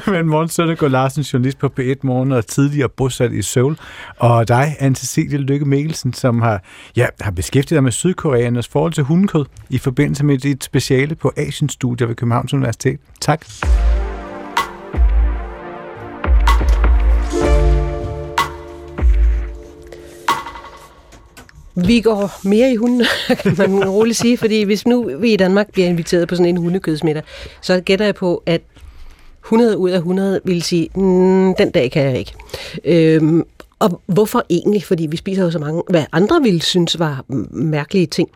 Men Morgen Søndergaard Larsen, journalist på P1 Morgen og tidligere bosat i Seoul. Og dig, Anne-Cecilie Lykke Mikkelsen, som har, ja, har beskæftiget dig med Sydkoreanernes forhold til hundekød i forbindelse med dit speciale på Asian Studier ved Københavns Universitet. Tak. Vi går mere i hunden, kan man roligt sige, fordi hvis nu vi i Danmark bliver inviteret på sådan en hundekødsmiddag, så gætter jeg på, at 100 ud af 100 vil sige, mm, den dag kan jeg ikke. Øhm, og hvorfor egentlig? Fordi vi spiser jo så mange, hvad andre ville synes var mærkelige ting.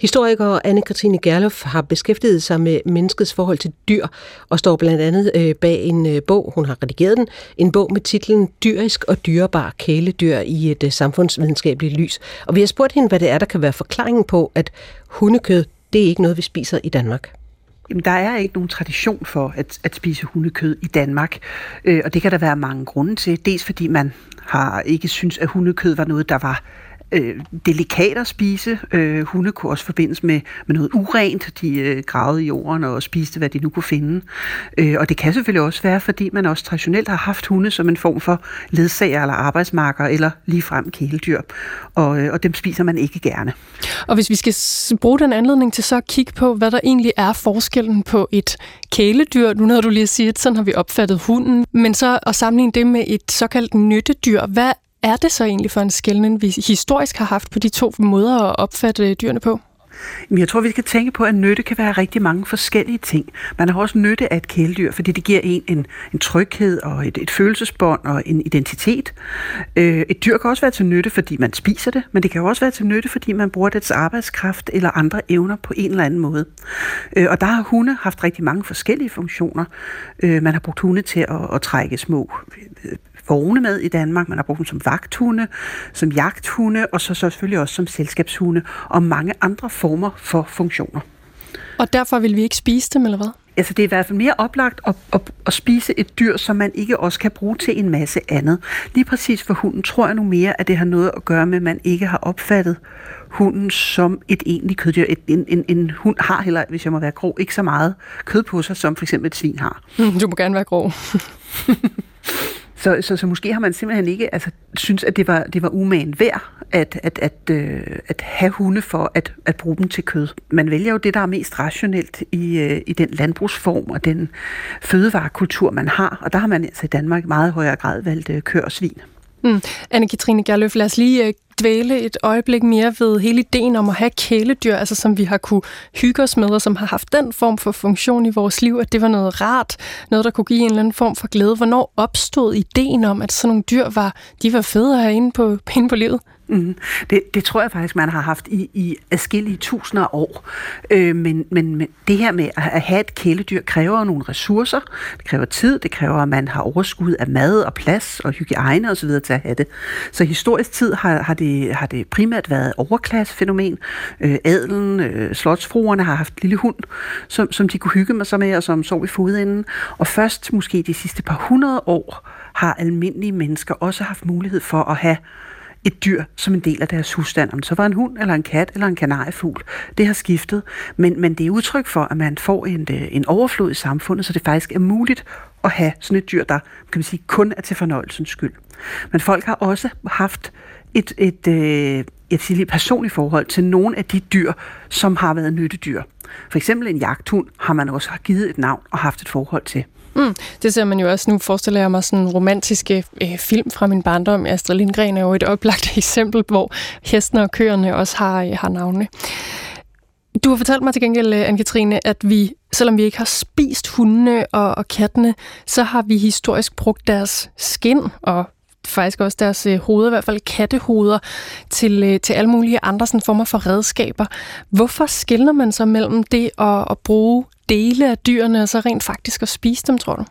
Historiker Anne-Katrine Gerlof har beskæftiget sig med menneskets forhold til dyr, og står blandt andet øh, bag en øh, bog, hun har redigeret den, en bog med titlen Dyrisk og dyrebar kæledyr i et øh, samfundsvidenskabeligt lys. Og vi har spurgt hende, hvad det er, der kan være forklaringen på, at hundekød, det er ikke noget, vi spiser i Danmark. Jamen, der er ikke nogen tradition for at, at spise hundekød i Danmark, øh, og det kan der være mange grunde til. Dels fordi man har ikke synes, at hundekød var noget, der var øh, delikat at spise. Øh, hunde kunne også forbindes med, med noget urent. De øh, gravede i jorden og spiste, hvad de nu kunne finde. Øh, og det kan selvfølgelig også være, fordi man også traditionelt har haft hunde som en form for ledsager eller arbejdsmarker eller ligefrem kæledyr. Og, øh, og dem spiser man ikke gerne. Og hvis vi skal bruge den anledning til så at kigge på, hvad der egentlig er forskellen på et kæledyr, nu når du lige siger, at sådan har vi opfattet hunden, men så at sammenligne det med et såkaldt nyttedyr, hvad er det så egentlig for en skældning, vi historisk har haft på de to måder at opfatte dyrene på? Jeg tror, vi skal tænke på, at nytte kan være rigtig mange forskellige ting. Man har også nytte af et kæledyr, fordi det giver en en, en tryghed og et, et følelsesbånd og en identitet. Øh, et dyr kan også være til nytte, fordi man spiser det, men det kan også være til nytte, fordi man bruger dets arbejdskraft eller andre evner på en eller anden måde. Øh, og der har hunde haft rigtig mange forskellige funktioner. Øh, man har brugt hunde til at, at trække små øh, vogne med i Danmark. Man har brugt dem som vagthunde, som jagthunde, og så selvfølgelig også som selskabshunde, og mange andre former for funktioner. Og derfor vil vi ikke spise dem, eller hvad? Altså det er i hvert fald mere oplagt at, at, at spise et dyr, som man ikke også kan bruge til en masse andet. Lige præcis for hunden tror jeg nu mere, at det har noget at gøre med, at man ikke har opfattet hunden som et egentligt køddyr. Et, en, en, en hund har heller, hvis jeg må være grov, ikke så meget kød på sig, som for eksempel et svin har. Du må gerne være grov. Så, så, så måske har man simpelthen ikke altså, synes, at det var, det var umagen værd at, at, at, øh, at have hunde for at, at bruge dem til kød. Man vælger jo det, der er mest rationelt i, øh, i den landbrugsform og den fødevarekultur, man har. Og der har man altså i Danmark meget højere grad valgt øh, kør og svin. Mm. Anne-Katrine Gerløf, lad os lige øh, dvæle et øjeblik mere ved hele ideen om at have kæledyr, altså som vi har kunne hygge os med, og som har haft den form for funktion i vores liv, at det var noget rart, noget, der kunne give en eller anden form for glæde. Hvornår opstod ideen om, at sådan nogle dyr var, de var fede at have inde på, inde på livet? Mm. Det, det tror jeg faktisk, man har haft i, i adskillige tusinder af år. Øh, men, men, men det her med at have et kæledyr kræver nogle ressourcer. Det kræver tid, det kræver, at man har overskud af mad og plads og hygiejne osv. til at have det. Så historisk tid har, har, det, har det primært været overklassefænomen. Øh, adelen, øh, slotsfruerne har haft lille hund, som, som de kunne hygge med sig med og som sov i fodenden. Og først måske de sidste par hundrede år har almindelige mennesker også haft mulighed for at have et dyr som en del af deres husstand. Om det så var en hund, eller en kat, eller en kanariefugl. Det har skiftet. Men, men det er udtryk for, at man får en, øh, en overflod i samfundet, så det faktisk er muligt at have sådan et dyr, der kan man sige, kun er til fornøjelsens skyld. Men folk har også haft et, et, øh, et, et, et personligt forhold til nogle af de dyr, som har været nyttedyr. For eksempel en jagthund har man også givet et navn og haft et forhold til. Mm, det ser man jo også nu, forestiller jeg mig sådan romantiske øh, film fra min barndom. Astrid Lindgren er jo et oplagt eksempel, hvor hestene og køerne også har, øh, har navne. Du har fortalt mig til gengæld, øh, Anne-Katrine, at vi, selvom vi ikke har spist hundene og, og kattene, så har vi historisk brugt deres skin og faktisk også deres øh, hoveder, i hvert fald kattehoveder, til, øh, til alle mulige andre sådan former for redskaber. Hvorfor skiller man så mellem det at, at bruge dele af dyrene, og så rent faktisk at spise dem, tror du?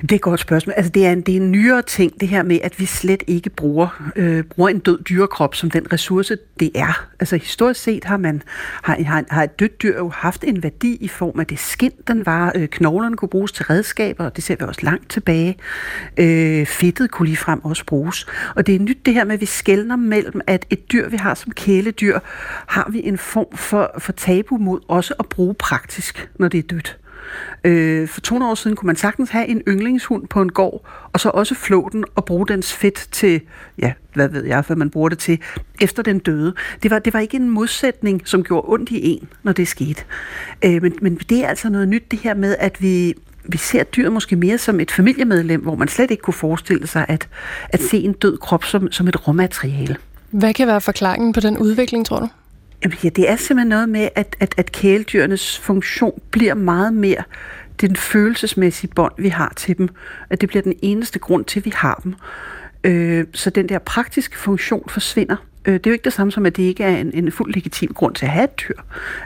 Det er et godt spørgsmål. Altså, det, er en, det er en nyere ting, det her med, at vi slet ikke bruger, øh, bruger en død dyrekrop som den ressource, det er. Altså, historisk set har, man, har, har, har et dødt dyr jo haft en værdi i form af det skind, den var. Øh, knoglerne kunne bruges til redskaber, og det ser vi også langt tilbage. Øh, fedtet kunne ligefrem også bruges. Og det er nyt det her med, at vi skældner mellem, at et dyr, vi har som kæledyr, har vi en form for, for tabu mod også at bruge praktisk, når det er dødt. Øh, for 200 år siden kunne man sagtens have en yndlingshund på en gård, og så også flå den og bruge dens fedt til, ja, hvad ved jeg, hvad man bruger det til, efter den døde. Det var, det var ikke en modsætning, som gjorde ondt i en, når det skete. Øh, men, men det er altså noget nyt, det her med, at vi, vi ser dyret måske mere som et familiemedlem, hvor man slet ikke kunne forestille sig at, at se en død krop som, som et råmateriale. Hvad kan være forklaringen på den udvikling, tror du? Jamen, ja, det er simpelthen noget med, at, at, at kæledyrenes funktion bliver meget mere den følelsesmæssige bånd, vi har til dem. At det bliver den eneste grund til, at vi har dem. Øh, så den der praktiske funktion forsvinder. Øh, det er jo ikke det samme som, at det ikke er en, en fuld legitim grund til at have et dyr,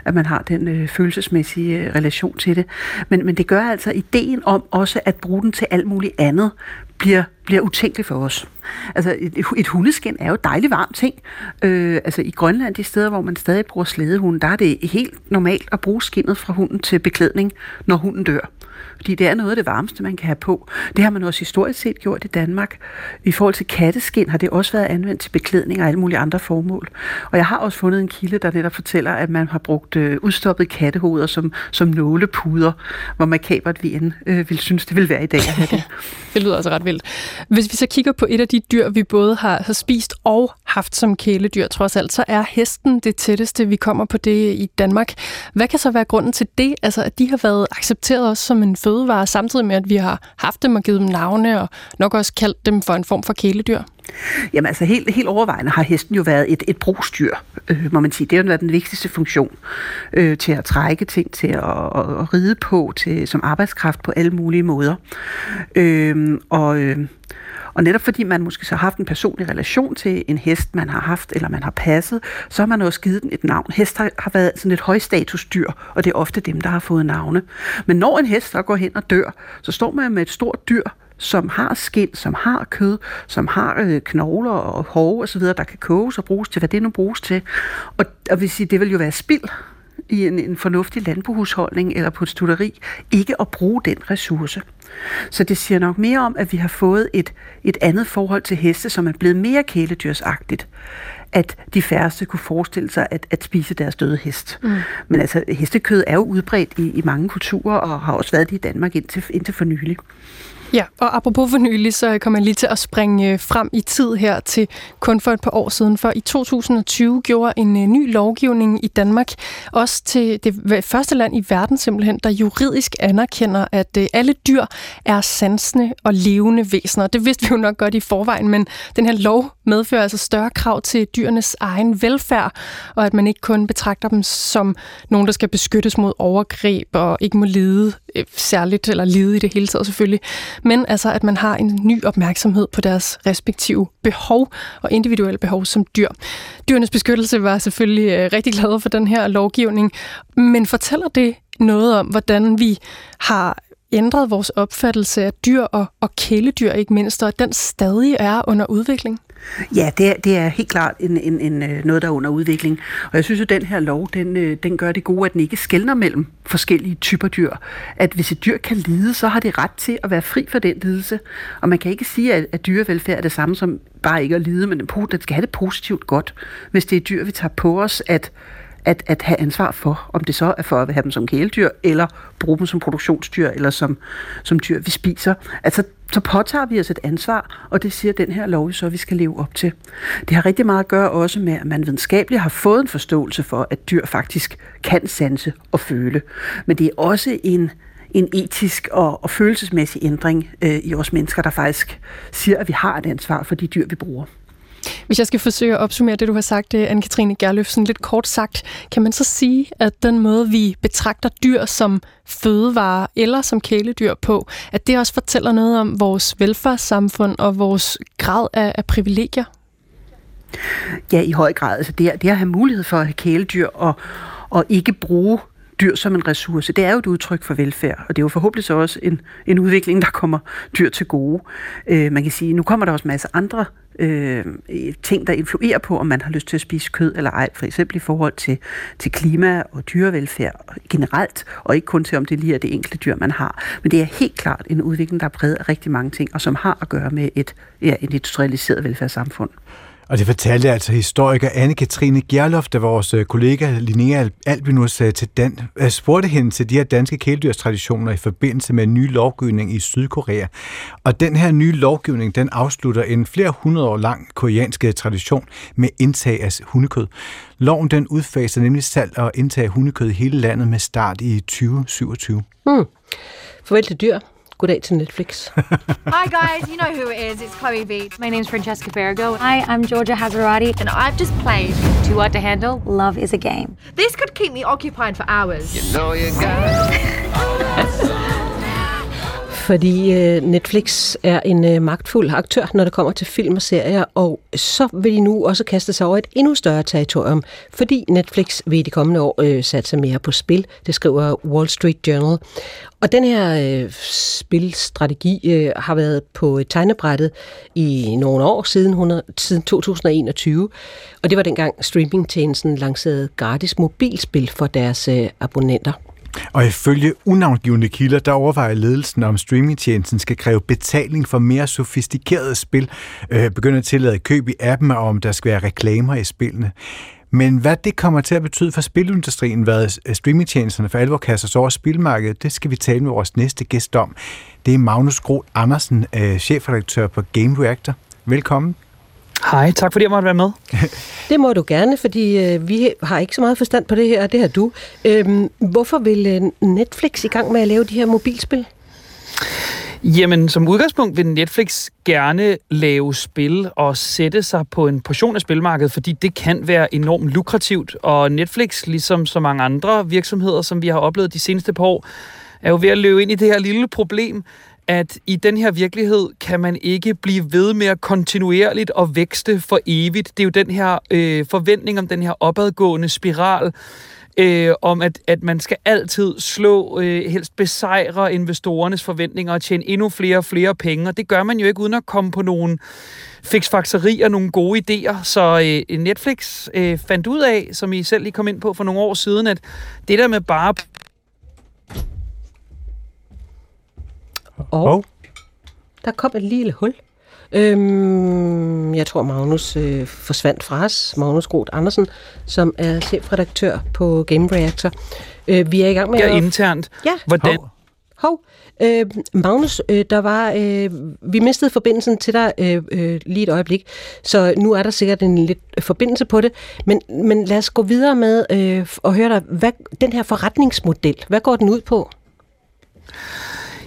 at man har den øh, følelsesmæssige øh, relation til det. Men, men det gør altså ideen om også at bruge den til alt muligt andet, bliver, bliver utænkeligt for os. Altså, et, et hundeskin er jo dejligt varmt ting. Øh, altså, i Grønland, de steder, hvor man stadig bruger slædehunde, der er det helt normalt at bruge skinnet fra hunden til beklædning, når hunden dør. Fordi det er noget af det varmeste, man kan have på. Det har man også historisk set gjort i Danmark. I forhold til katteskin har det også været anvendt til beklædning og alle mulige andre formål. Og jeg har også fundet en kilde, der netop fortæller, at man har brugt øh, udstoppet kattehoveder som, som nålepuder, hvor makabert vi end øh, vil synes, det vil være i dag at have det. det lyder altså ret vildt. Hvis vi så kigger på et af de dyr, vi både har, har spist og haft som kæledyr, trods alt, så er hesten det tætteste, vi kommer på det i Danmark. Hvad kan så være grunden til det? Altså, at de har været accepteret også som en fødevare, samtidig med, at vi har haft dem og givet dem navne, og nok også kaldt dem for en form for kæledyr? Jamen altså helt, helt overvejende har hesten jo været et, et brugsdyr, øh, må man sige. Det har jo været den vigtigste funktion øh, til at trække ting, til at, at, at ride på, til som arbejdskraft på alle mulige måder. Øh, og, øh, og netop fordi man måske så har haft en personlig relation til en hest, man har haft eller man har passet, så har man også givet den et navn. Hest har, har været sådan et højstatusdyr, og det er ofte dem, der har fået navne. Men når en hest så går hen og dør, så står man med et stort dyr, som har skind, som har kød, som har øh, knogler og hove osv., der kan koges og bruges til, hvad det nu bruges til. Og, og vil sige, det vil jo være spild i en, en fornuftig landbohusholdning eller på et studeri, ikke at bruge den ressource. Så det siger nok mere om, at vi har fået et, et andet forhold til heste, som er blevet mere kæledyrsagtigt at de færreste kunne forestille sig at, at spise deres døde hest. Mm. Men altså, hestekød er jo udbredt i, i mange kulturer, og har også været det i Danmark indtil, indtil for nylig. Ja, og apropos for nylig, så kommer jeg lige til at springe øh, frem i tid her til kun for et par år siden. For i 2020 gjorde en øh, ny lovgivning i Danmark, også til det første land i verden simpelthen, der juridisk anerkender, at øh, alle dyr er sansende og levende væsener. Det vidste vi jo nok godt i forvejen, men den her lov medfører altså større krav til dyrenes egen velfærd, og at man ikke kun betragter dem som nogen, der skal beskyttes mod overgreb og ikke må lide særligt, eller lide i det hele taget selvfølgelig, men altså, at man har en ny opmærksomhed på deres respektive behov og individuelle behov som dyr. Dyrenes beskyttelse var selvfølgelig øh, rigtig glade for den her lovgivning, men fortæller det noget om, hvordan vi har ændret vores opfattelse af dyr og, og kæledyr ikke mindst, og at den stadig er under udvikling? Ja, det er, det er helt klart en, en, en, øh, noget, der er under udvikling. Og jeg synes at den her lov, den, øh, den gør det gode, at den ikke skældner mellem forskellige typer dyr. At hvis et dyr kan lide, så har det ret til at være fri for den lidelse. Og man kan ikke sige, at, at dyrevelfærd er det samme som bare ikke at lide, men den skal have det positivt godt, hvis det er dyr, vi tager på os, at at, at have ansvar for, om det så er for at have dem som kæledyr, eller bruge dem som produktionsdyr, eller som, som dyr, vi spiser. Altså, så påtager vi os et ansvar, og det siger den her lov så, at vi skal leve op til. Det har rigtig meget at gøre også med, at man videnskabeligt har fået en forståelse for, at dyr faktisk kan sanse og føle. Men det er også en, en etisk og, og følelsesmæssig ændring øh, i os mennesker, der faktisk siger, at vi har et ansvar for de dyr, vi bruger. Hvis jeg skal forsøge at opsummere det, du har sagt, øh, Anne-Katrine Gerløfsen, lidt kort sagt, kan man så sige, at den måde, vi betragter dyr som fødevarer eller som kæledyr på, at det også fortæller noget om vores velfærdssamfund og vores grad af, af privilegier? Ja, i høj grad. Altså det, det at have mulighed for at have kæledyr og, og ikke bruge dyr som en ressource, det er jo et udtryk for velfærd, og det er jo forhåbentlig så også en, en udvikling, der kommer dyr til gode. Øh, man kan sige, nu kommer der også masser masse andre øh, ting, der influerer på, om man har lyst til at spise kød eller ej, for eksempel i forhold til, til klima og dyrevelfærd generelt, og ikke kun til, om det lige er det enkelte dyr, man har. Men det er helt klart en udvikling, der er præget af rigtig mange ting, og som har at gøre med et, ja, et industrialiseret velfærdssamfund. Og det fortalte altså historiker Anne-Katrine Gjerlof, da vores øh, kollega Linnea Albinus øh, til Dan, øh, spurgte hende til de her danske kæledyrstraditioner i forbindelse med en ny lovgivning i Sydkorea. Og den her nye lovgivning, den afslutter en flere hundrede år lang koreansk tradition med indtag af hundekød. Loven den udfaser nemlig salg og indtag af hundekød i hele landet med start i 2027. Hmm. Farvel til dyr. Goddag til Netflix. Hi guys, you know who it is. It's Chloe Beat. My name's Francesca Ferrago. Hi, I'm Georgia Hazarati, and I've just played Too Hard to Handle. Love is a game. This could keep me occupied for hours. You know you got fordi øh, Netflix er en øh, magtfuld aktør, når det kommer til film og serier, og så vil de nu også kaste sig over et endnu større territorium, fordi Netflix vil i de kommende år øh, satse mere på spil. Det skriver Wall Street Journal. Og den her øh, spilstrategi øh, har været på tegnebrættet i nogle år, siden, 100, siden 2021, og det var dengang streamingtjenesten lancerede gratis mobilspil for deres øh, abonnenter. Og ifølge unavngivende kilder, der overvejer ledelsen om streamingtjenesten skal kræve betaling for mere sofistikerede spil, øh, begynder at tillade køb i appen, og om der skal være reklamer i spillene. Men hvad det kommer til at betyde for spilindustrien, hvad øh, streamingtjenesterne for alvor kaster sig over spilmarkedet, det skal vi tale med vores næste gæst om. Det er Magnus Groth Andersen, øh, chefredaktør på Game Reactor. Velkommen. Hej, tak fordi jeg måtte være med. det må du gerne, fordi øh, vi har ikke så meget forstand på det her, og det har du. Øhm, hvorfor vil øh, Netflix i gang med at lave de her mobilspil? Jamen, som udgangspunkt vil Netflix gerne lave spil og sætte sig på en portion af spilmarkedet, fordi det kan være enormt lukrativt. Og Netflix, ligesom så mange andre virksomheder, som vi har oplevet de seneste par år, er jo ved at løbe ind i det her lille problem, at i den her virkelighed kan man ikke blive ved med at kontinuerligt og vækste for evigt. Det er jo den her øh, forventning om den her opadgående spiral, øh, om at, at man skal altid slå, øh, helst besejre investorernes forventninger og tjene endnu flere og flere penge, og det gør man jo ikke uden at komme på nogle fiksfakserier, nogle gode idéer. Så øh, Netflix øh, fandt ud af, som I selv lige kom ind på for nogle år siden, at det der med bare Og oh. der kom et lille hul. Øhm, jeg tror, Magnus øh, forsvandt fra os. Magnus Groth Andersen, som er chefredaktør på Game Reactor. Øh, vi er i gang med ja, at... internt. Ja. Hvordan, Hov, øh, Magnus, øh, der var, øh, vi mistede forbindelsen til dig øh, øh, lige et øjeblik, så nu er der sikkert en lidt forbindelse på det, men, men lad os gå videre med øh, og høre dig, hvad, den her forretningsmodel, hvad går den ud på?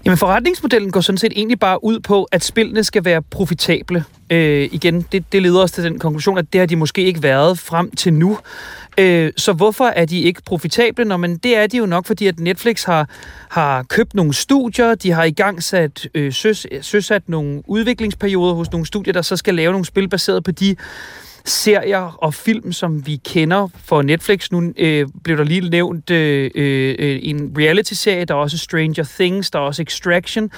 Jamen forretningsmodellen går sådan set egentlig bare ud på, at spillene skal være profitable. Øh, igen, det, det leder os til den konklusion, at det har de måske ikke været frem til nu. Øh, så hvorfor er de ikke profitable? Nå, men det er de jo nok, fordi at Netflix har, har købt nogle studier, de har i gang sat, øh, søs, øh, søsat nogle udviklingsperioder hos nogle studier, der så skal lave nogle spil baseret på de serier og film, som vi kender for Netflix. Nu øh, blev der lige nævnt øh, øh, øh en reality-serie, der er også Stranger Things, der er også Extraction.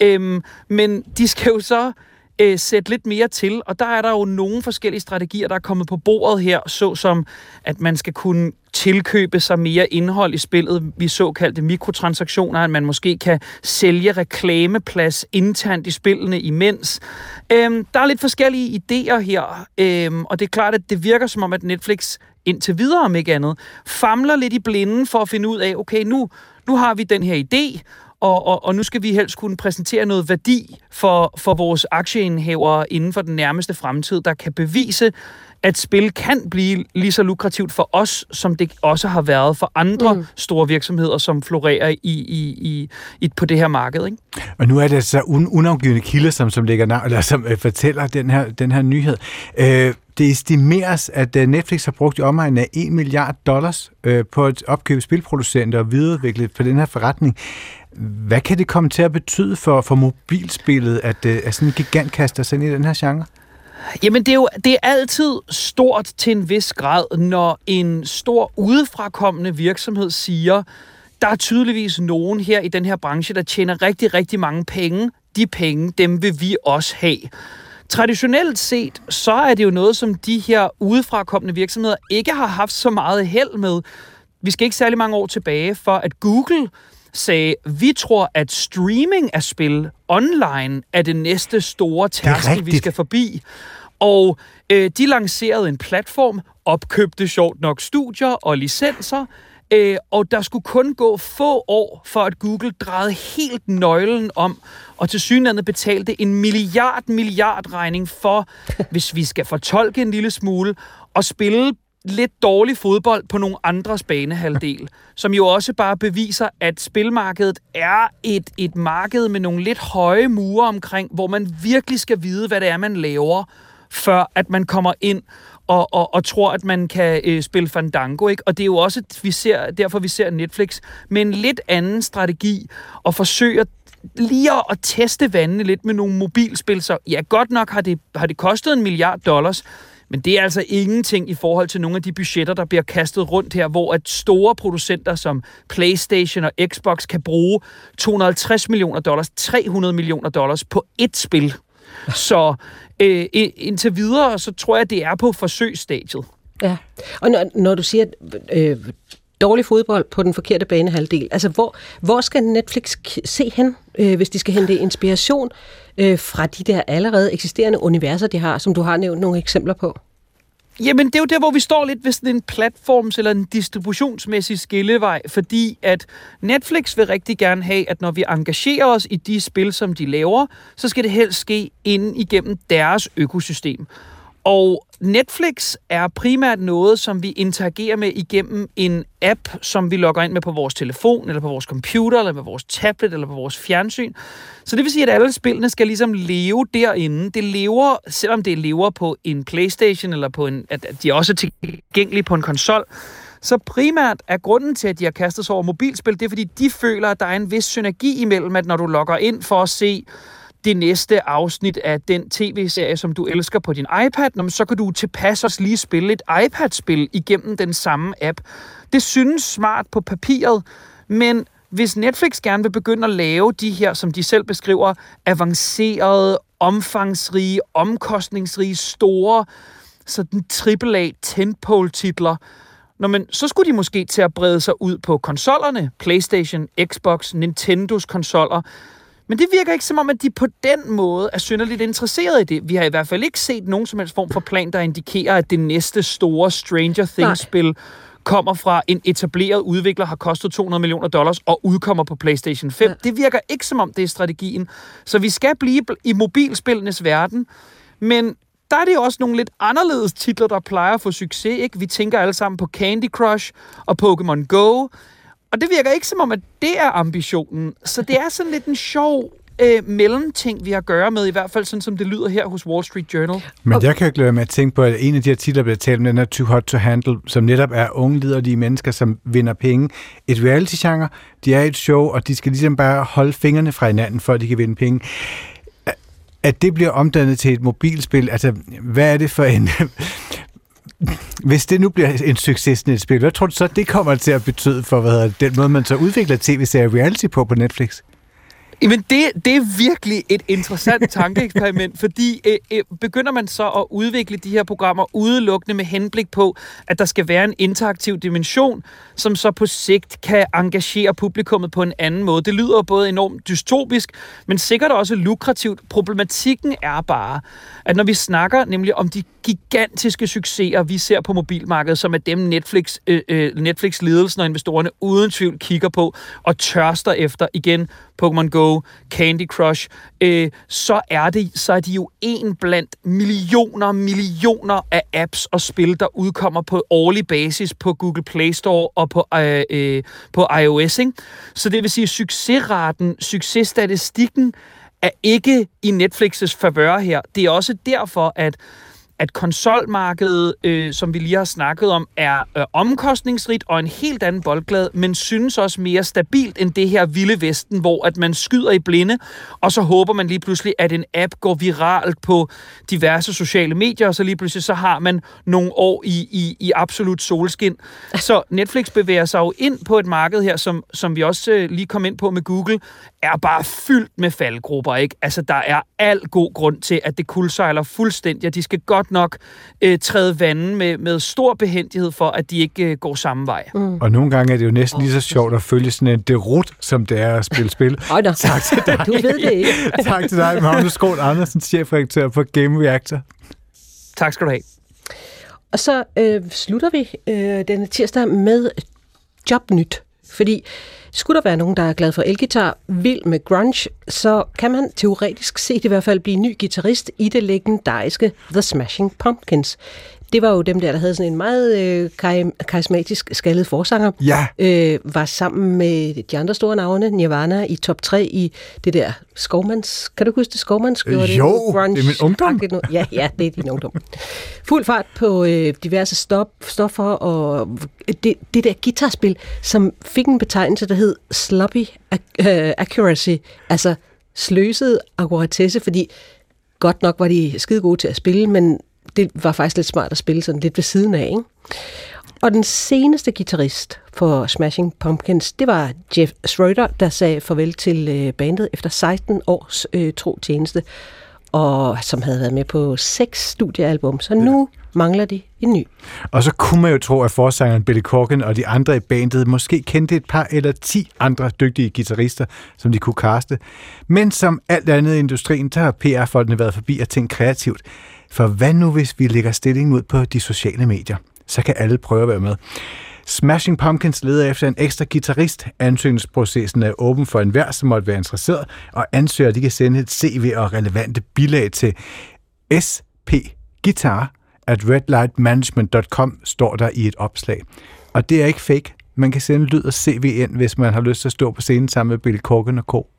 Øhm, men de skal jo så øh, sætte lidt mere til, og der er der jo nogle forskellige strategier, der er kommet på bordet her, såsom at man skal kunne tilkøbe sig mere indhold i spillet, vi såkaldte mikrotransaktioner, at man måske kan sælge reklameplads internt i spillene imens. Øhm, der er lidt forskellige idéer her, øhm, og det er klart, at det virker som om, at Netflix indtil videre, om ikke andet, famler lidt i blinden for at finde ud af, okay, nu, nu har vi den her idé, og, og, og nu skal vi helst kunne præsentere noget værdi for, for vores aktieindhævere inden for den nærmeste fremtid, der kan bevise, at spil kan blive lige så lukrativt for os, som det også har været for andre mm. store virksomheder, som florerer i, i, i, i, på det her marked. Ikke? Og nu er det så un, unafgivende kilder, som, som, lægger navn, eller som øh, fortæller den her, den her nyhed. Øh, det estimeres, at øh, Netflix har brugt i omegnen af 1 milliard dollars øh, på at opkøbe spilproducenter og videreudvikle for den her forretning. Hvad kan det komme til at betyde for, for mobilspillet, at, øh, at sådan en gigant kaster sig ind i den her genre? Jamen, det er jo det er altid stort til en vis grad, når en stor udefrakommende virksomhed siger, der er tydeligvis nogen her i den her branche, der tjener rigtig, rigtig mange penge. De penge, dem vil vi også have. Traditionelt set, så er det jo noget, som de her udefrakommende virksomheder ikke har haft så meget held med. Vi skal ikke særlig mange år tilbage, for at Google sagde, vi tror, at streaming af spil online er det næste store tærskel, vi skal forbi. Og øh, de lancerede en platform, opkøbte sjovt nok studier og licenser, øh, og der skulle kun gå få år, for at Google drejede helt nøglen om, og til synlandet betalte en milliard milliard regning for, hvis vi skal fortolke en lille smule, og spille lidt dårlig fodbold på nogle andres banehalvdel, som jo også bare beviser, at spilmarkedet er et, et marked med nogle lidt høje mure omkring, hvor man virkelig skal vide, hvad det er, man laver, før at man kommer ind og, og, og tror, at man kan øh, spille Fandango. Ikke? Og det er jo også vi ser, derfor, vi ser Netflix med en lidt anden strategi og forsøger lige at, teste vandene lidt med nogle mobilspil. Så ja, godt nok har det, har det kostet en milliard dollars, men det er altså ingenting i forhold til nogle af de budgetter, der bliver kastet rundt her, hvor at store producenter som PlayStation og Xbox kan bruge 250 millioner dollars, 300 millioner dollars på ét spil. Så øh, indtil videre, så tror jeg, det er på forsøgsstadiet. Ja, og når, når du siger, øh, dårlig fodbold på den forkerte banehalvdel. Altså, hvor, hvor skal Netflix se hen, øh, hvis de skal hente inspiration øh, fra de der allerede eksisterende universer, de har, som du har nævnt nogle eksempler på? Jamen, det er jo der, hvor vi står lidt ved sådan en platforms- eller en distributionsmæssig skillevej, fordi at Netflix vil rigtig gerne have, at når vi engagerer os i de spil, som de laver, så skal det helst ske inden igennem deres økosystem. Og Netflix er primært noget, som vi interagerer med igennem en app, som vi logger ind med på vores telefon, eller på vores computer, eller på vores tablet, eller på vores fjernsyn. Så det vil sige, at alle spillene skal ligesom leve derinde. Det lever, selvom det lever på en Playstation, eller på en, at de også er tilgængelige på en konsol, så primært er grunden til, at de har kastet sig over mobilspil, det er, fordi de føler, at der er en vis synergi imellem, at når du logger ind for at se det næste afsnit af den tv-serie, som du elsker på din iPad, så kan du tilpasse os lige spille et iPad-spil igennem den samme app. Det synes smart på papiret, men hvis Netflix gerne vil begynde at lave de her, som de selv beskriver, avancerede, omfangsrige, omkostningsrige, store, sådan AAA tentpole-titler, Nå, men så skulle de måske til at brede sig ud på konsollerne, PlayStation, Xbox, Nintendos konsoller, men det virker ikke som om, at de på den måde er synderligt interesseret i det. Vi har i hvert fald ikke set nogen som helst form for plan, der indikerer, at det næste store Stranger Things-spil kommer fra en etableret udvikler, har kostet 200 millioner dollars og udkommer på PlayStation 5. Ja. Det virker ikke som om, det er strategien. Så vi skal blive i mobilspillenes verden, men der er det også nogle lidt anderledes titler, der plejer at få succes. Ikke? Vi tænker alle sammen på Candy Crush og Pokémon Go. Og det virker ikke som om, at det er ambitionen. Så det er sådan lidt en sjov øh, mellemting, vi har at gøre med, i hvert fald sådan som det lyder her hos Wall Street Journal. Men jeg kan ikke lade med at tænke på, at en af de her titler, der bliver talt om, den er Too Hot to Handle, som netop er unge, liderlige mennesker, som vinder penge. Et reality-genre, de er et show, og de skal ligesom bare holde fingrene fra hinanden, for at de kan vinde penge at det bliver omdannet til et mobilspil, altså hvad er det for en... Hvis det nu bliver en succes et spil, hvad tror du så, det kommer til at betyde for hvad hedder, den måde, man så udvikler tv-serier reality på på Netflix? Jamen, det, det er virkelig et interessant tankeeksperiment, fordi øh, øh, begynder man så at udvikle de her programmer udelukkende med henblik på, at der skal være en interaktiv dimension, som så på sigt kan engagere publikummet på en anden måde. Det lyder både enormt dystopisk, men sikkert også lukrativt. Problematikken er bare, at når vi snakker nemlig om de gigantiske succeser, vi ser på mobilmarkedet, som er dem Netflix, øh, øh, Netflix-ledelsen og investorerne uden tvivl kigger på og tørster efter igen Pokémon Go, Candy Crush, øh, så er det så er de jo en blandt millioner, millioner af apps og spil, der udkommer på årlig basis på Google Play Store og på, øh, øh, på iOS. Ikke? Så det vil sige, succesraten, successtatistikken er ikke i Netflix's favør her. Det er også derfor, at at konsolmarkedet, øh, som vi lige har snakket om, er øh, omkostningsrigt og en helt anden boldglad, men synes også mere stabilt end det her vilde vesten, hvor at man skyder i blinde, og så håber man lige pludselig, at en app går viralt på diverse sociale medier, og så lige pludselig så har man nogle år i, i, i absolut solskin. Så Netflix bevæger sig jo ind på et marked her, som, som vi også øh, lige kom ind på med Google, er bare fyldt med faldgrupper, ikke? Altså, der er al god grund til, at det kuldsejler fuldstændig, og de skal godt nok øh, træde vandet med, med stor behendighed for, at de ikke øh, går samme vej. Mm. Og nogle gange er det jo næsten lige så sjovt at følge sådan en derut, som det er at spille spil. Da. Tak til dig. Du ved det ikke. tak til dig, Magnus Skål Andersen, chefredaktør på Game Reactor. Tak skal du have. Og så øh, slutter vi øh, denne tirsdag med Jobnyt. Fordi skulle der være nogen, der er glad for elgitar, vild med grunge, så kan man teoretisk set i hvert fald blive ny guitarist i det legendariske The Smashing Pumpkins det var jo dem der, der havde sådan en meget øh, karismatisk skaldet forsanger. Ja. Øh, var sammen med de andre store navne, Nirvana, i top 3 i det der Skovmans... Kan du huske det? Skovmans gjorde det? Jo, grunge, det er min ungdom. Ja, ja, det er din ungdom. Fuld fart på øh, diverse stop, stoffer og det, det der guitarspil, som fik en betegnelse, der hed sloppy accuracy, altså sløset akkuratesse, fordi godt nok var de skide gode til at spille, men det var faktisk lidt smart at spille sådan lidt ved siden af, ikke? Og den seneste guitarist for Smashing Pumpkins, det var Jeff Schroeder, der sagde farvel til øh, bandet efter 16 års øh, tro tjeneste, og som havde været med på seks studiealbum. Så nu ja. mangler de en ny. Og så kunne man jo tro, at forsangeren Billy Corgan og de andre i bandet måske kendte et par eller ti andre dygtige guitarister, som de kunne kaste. Men som alt andet i industrien, der har PR-folkene været forbi at tænke kreativt. For hvad nu, hvis vi lægger stillingen ud på de sociale medier? Så kan alle prøve at være med. Smashing Pumpkins leder efter en ekstra guitarist. Ansøgningsprocessen er åben for enhver, som måtte være interesseret, og ansøger de kan sende et CV og relevante bilag til spguitar at redlightmanagement.com, står der i et opslag. Og det er ikke fake. Man kan sende lyd og CV ind, hvis man har lyst til at stå på scenen sammen med Bill Corgan og Co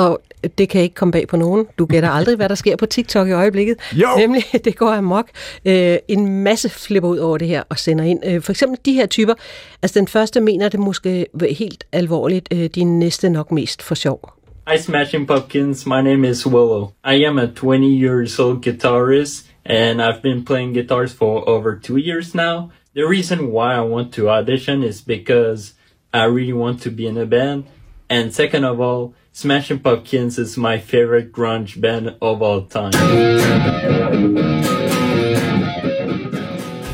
og det kan ikke komme bag på nogen. Du gætter aldrig, hvad der sker på TikTok i øjeblikket. Jo. Nemlig, det går amok. Øh, en masse flipper ud over det her og sender ind. Øh, for eksempel de her typer. Altså den første mener det måske helt alvorligt. Øh, de næste nok mest for sjov. Hi Smashing Pumpkins, my name is Willow. I am a 20 years old guitarist and I've been playing guitars for over two years now. The reason why I want to audition is because I really want to be in a band. And second of all, Smashing Pumpkins is my favorite grunge band of all time.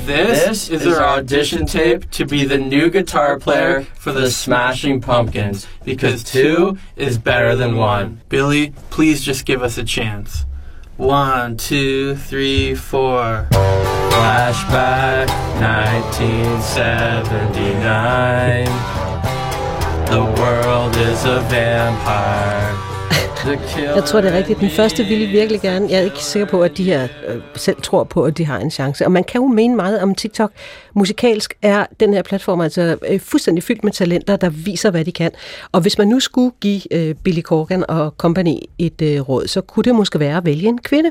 This, is our audition tape to be the new guitar player for the Smashing Pumpkins because two is better than one. Billy, please just give us a chance. One, two, three, four. Flashback 1979. The world is a vampire. Jeg tror, det er rigtigt. Den første ville virkelig gerne. Jeg er ikke sikker på, at de her øh, selv tror på, at de har en chance. Og man kan jo mene meget om TikTok. Musikalsk er den her platform altså øh, fuldstændig fyldt med talenter, der viser, hvad de kan. Og hvis man nu skulle give øh, Billy Corgan og company et øh, råd, så kunne det måske være at vælge en kvinde.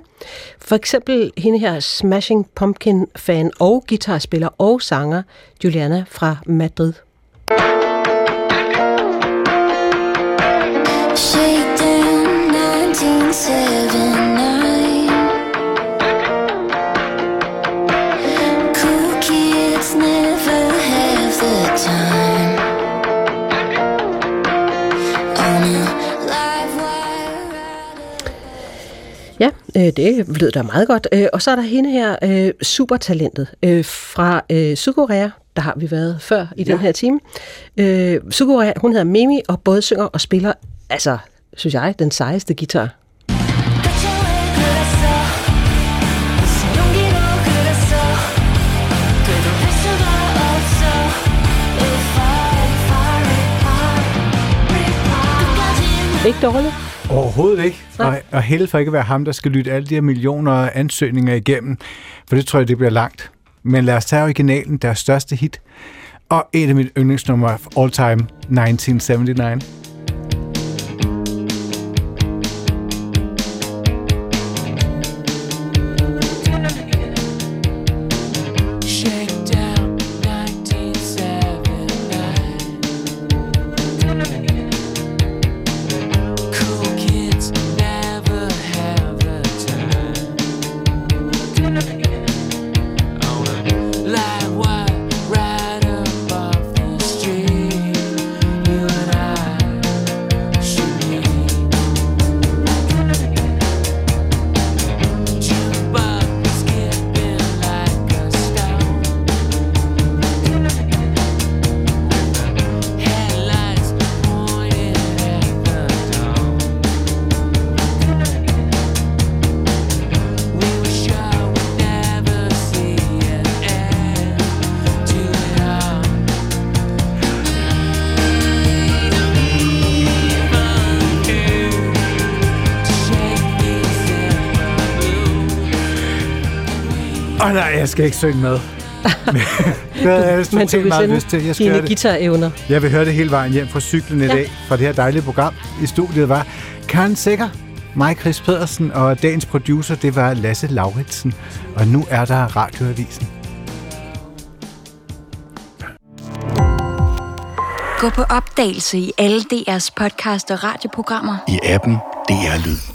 For eksempel hende her Smashing Pumpkin-fan og guitarspiller og sanger Juliana fra Madrid. Det lød da meget godt. Øh, Og så er der hende her, øh, supertalentet øh, fra øh, Sydkorea. Der har vi været før i ja. den her time. Øh, Sydkorea, hun hedder Mimi, og både synger og spiller, altså, synes jeg, den sejeste guitar. Ikke dårligt? Overhovedet ikke. Nej. Og held for ikke at være ham, der skal lytte alle de her millioner af ansøgninger igennem, for det tror jeg, det bliver langt. Men lad os tage originalen, deres største hit, og et af mit yndlingsnumre all time, 1979. ikke synge med. det havde jeg Men du meget sende lyst til. Jeg skal dine guitar-evner. Jeg vil høre det hele vejen hjem fra cyklen i Ja. dag, fra det her dejlige program. I studiet var Karen Sikker, mig, Chris Pedersen, og dagens producer, det var Lasse Lauritsen. Og nu er der Radioavisen. Gå på opdagelse i alle DR's podcast og radioprogrammer. I appen DR Lyd.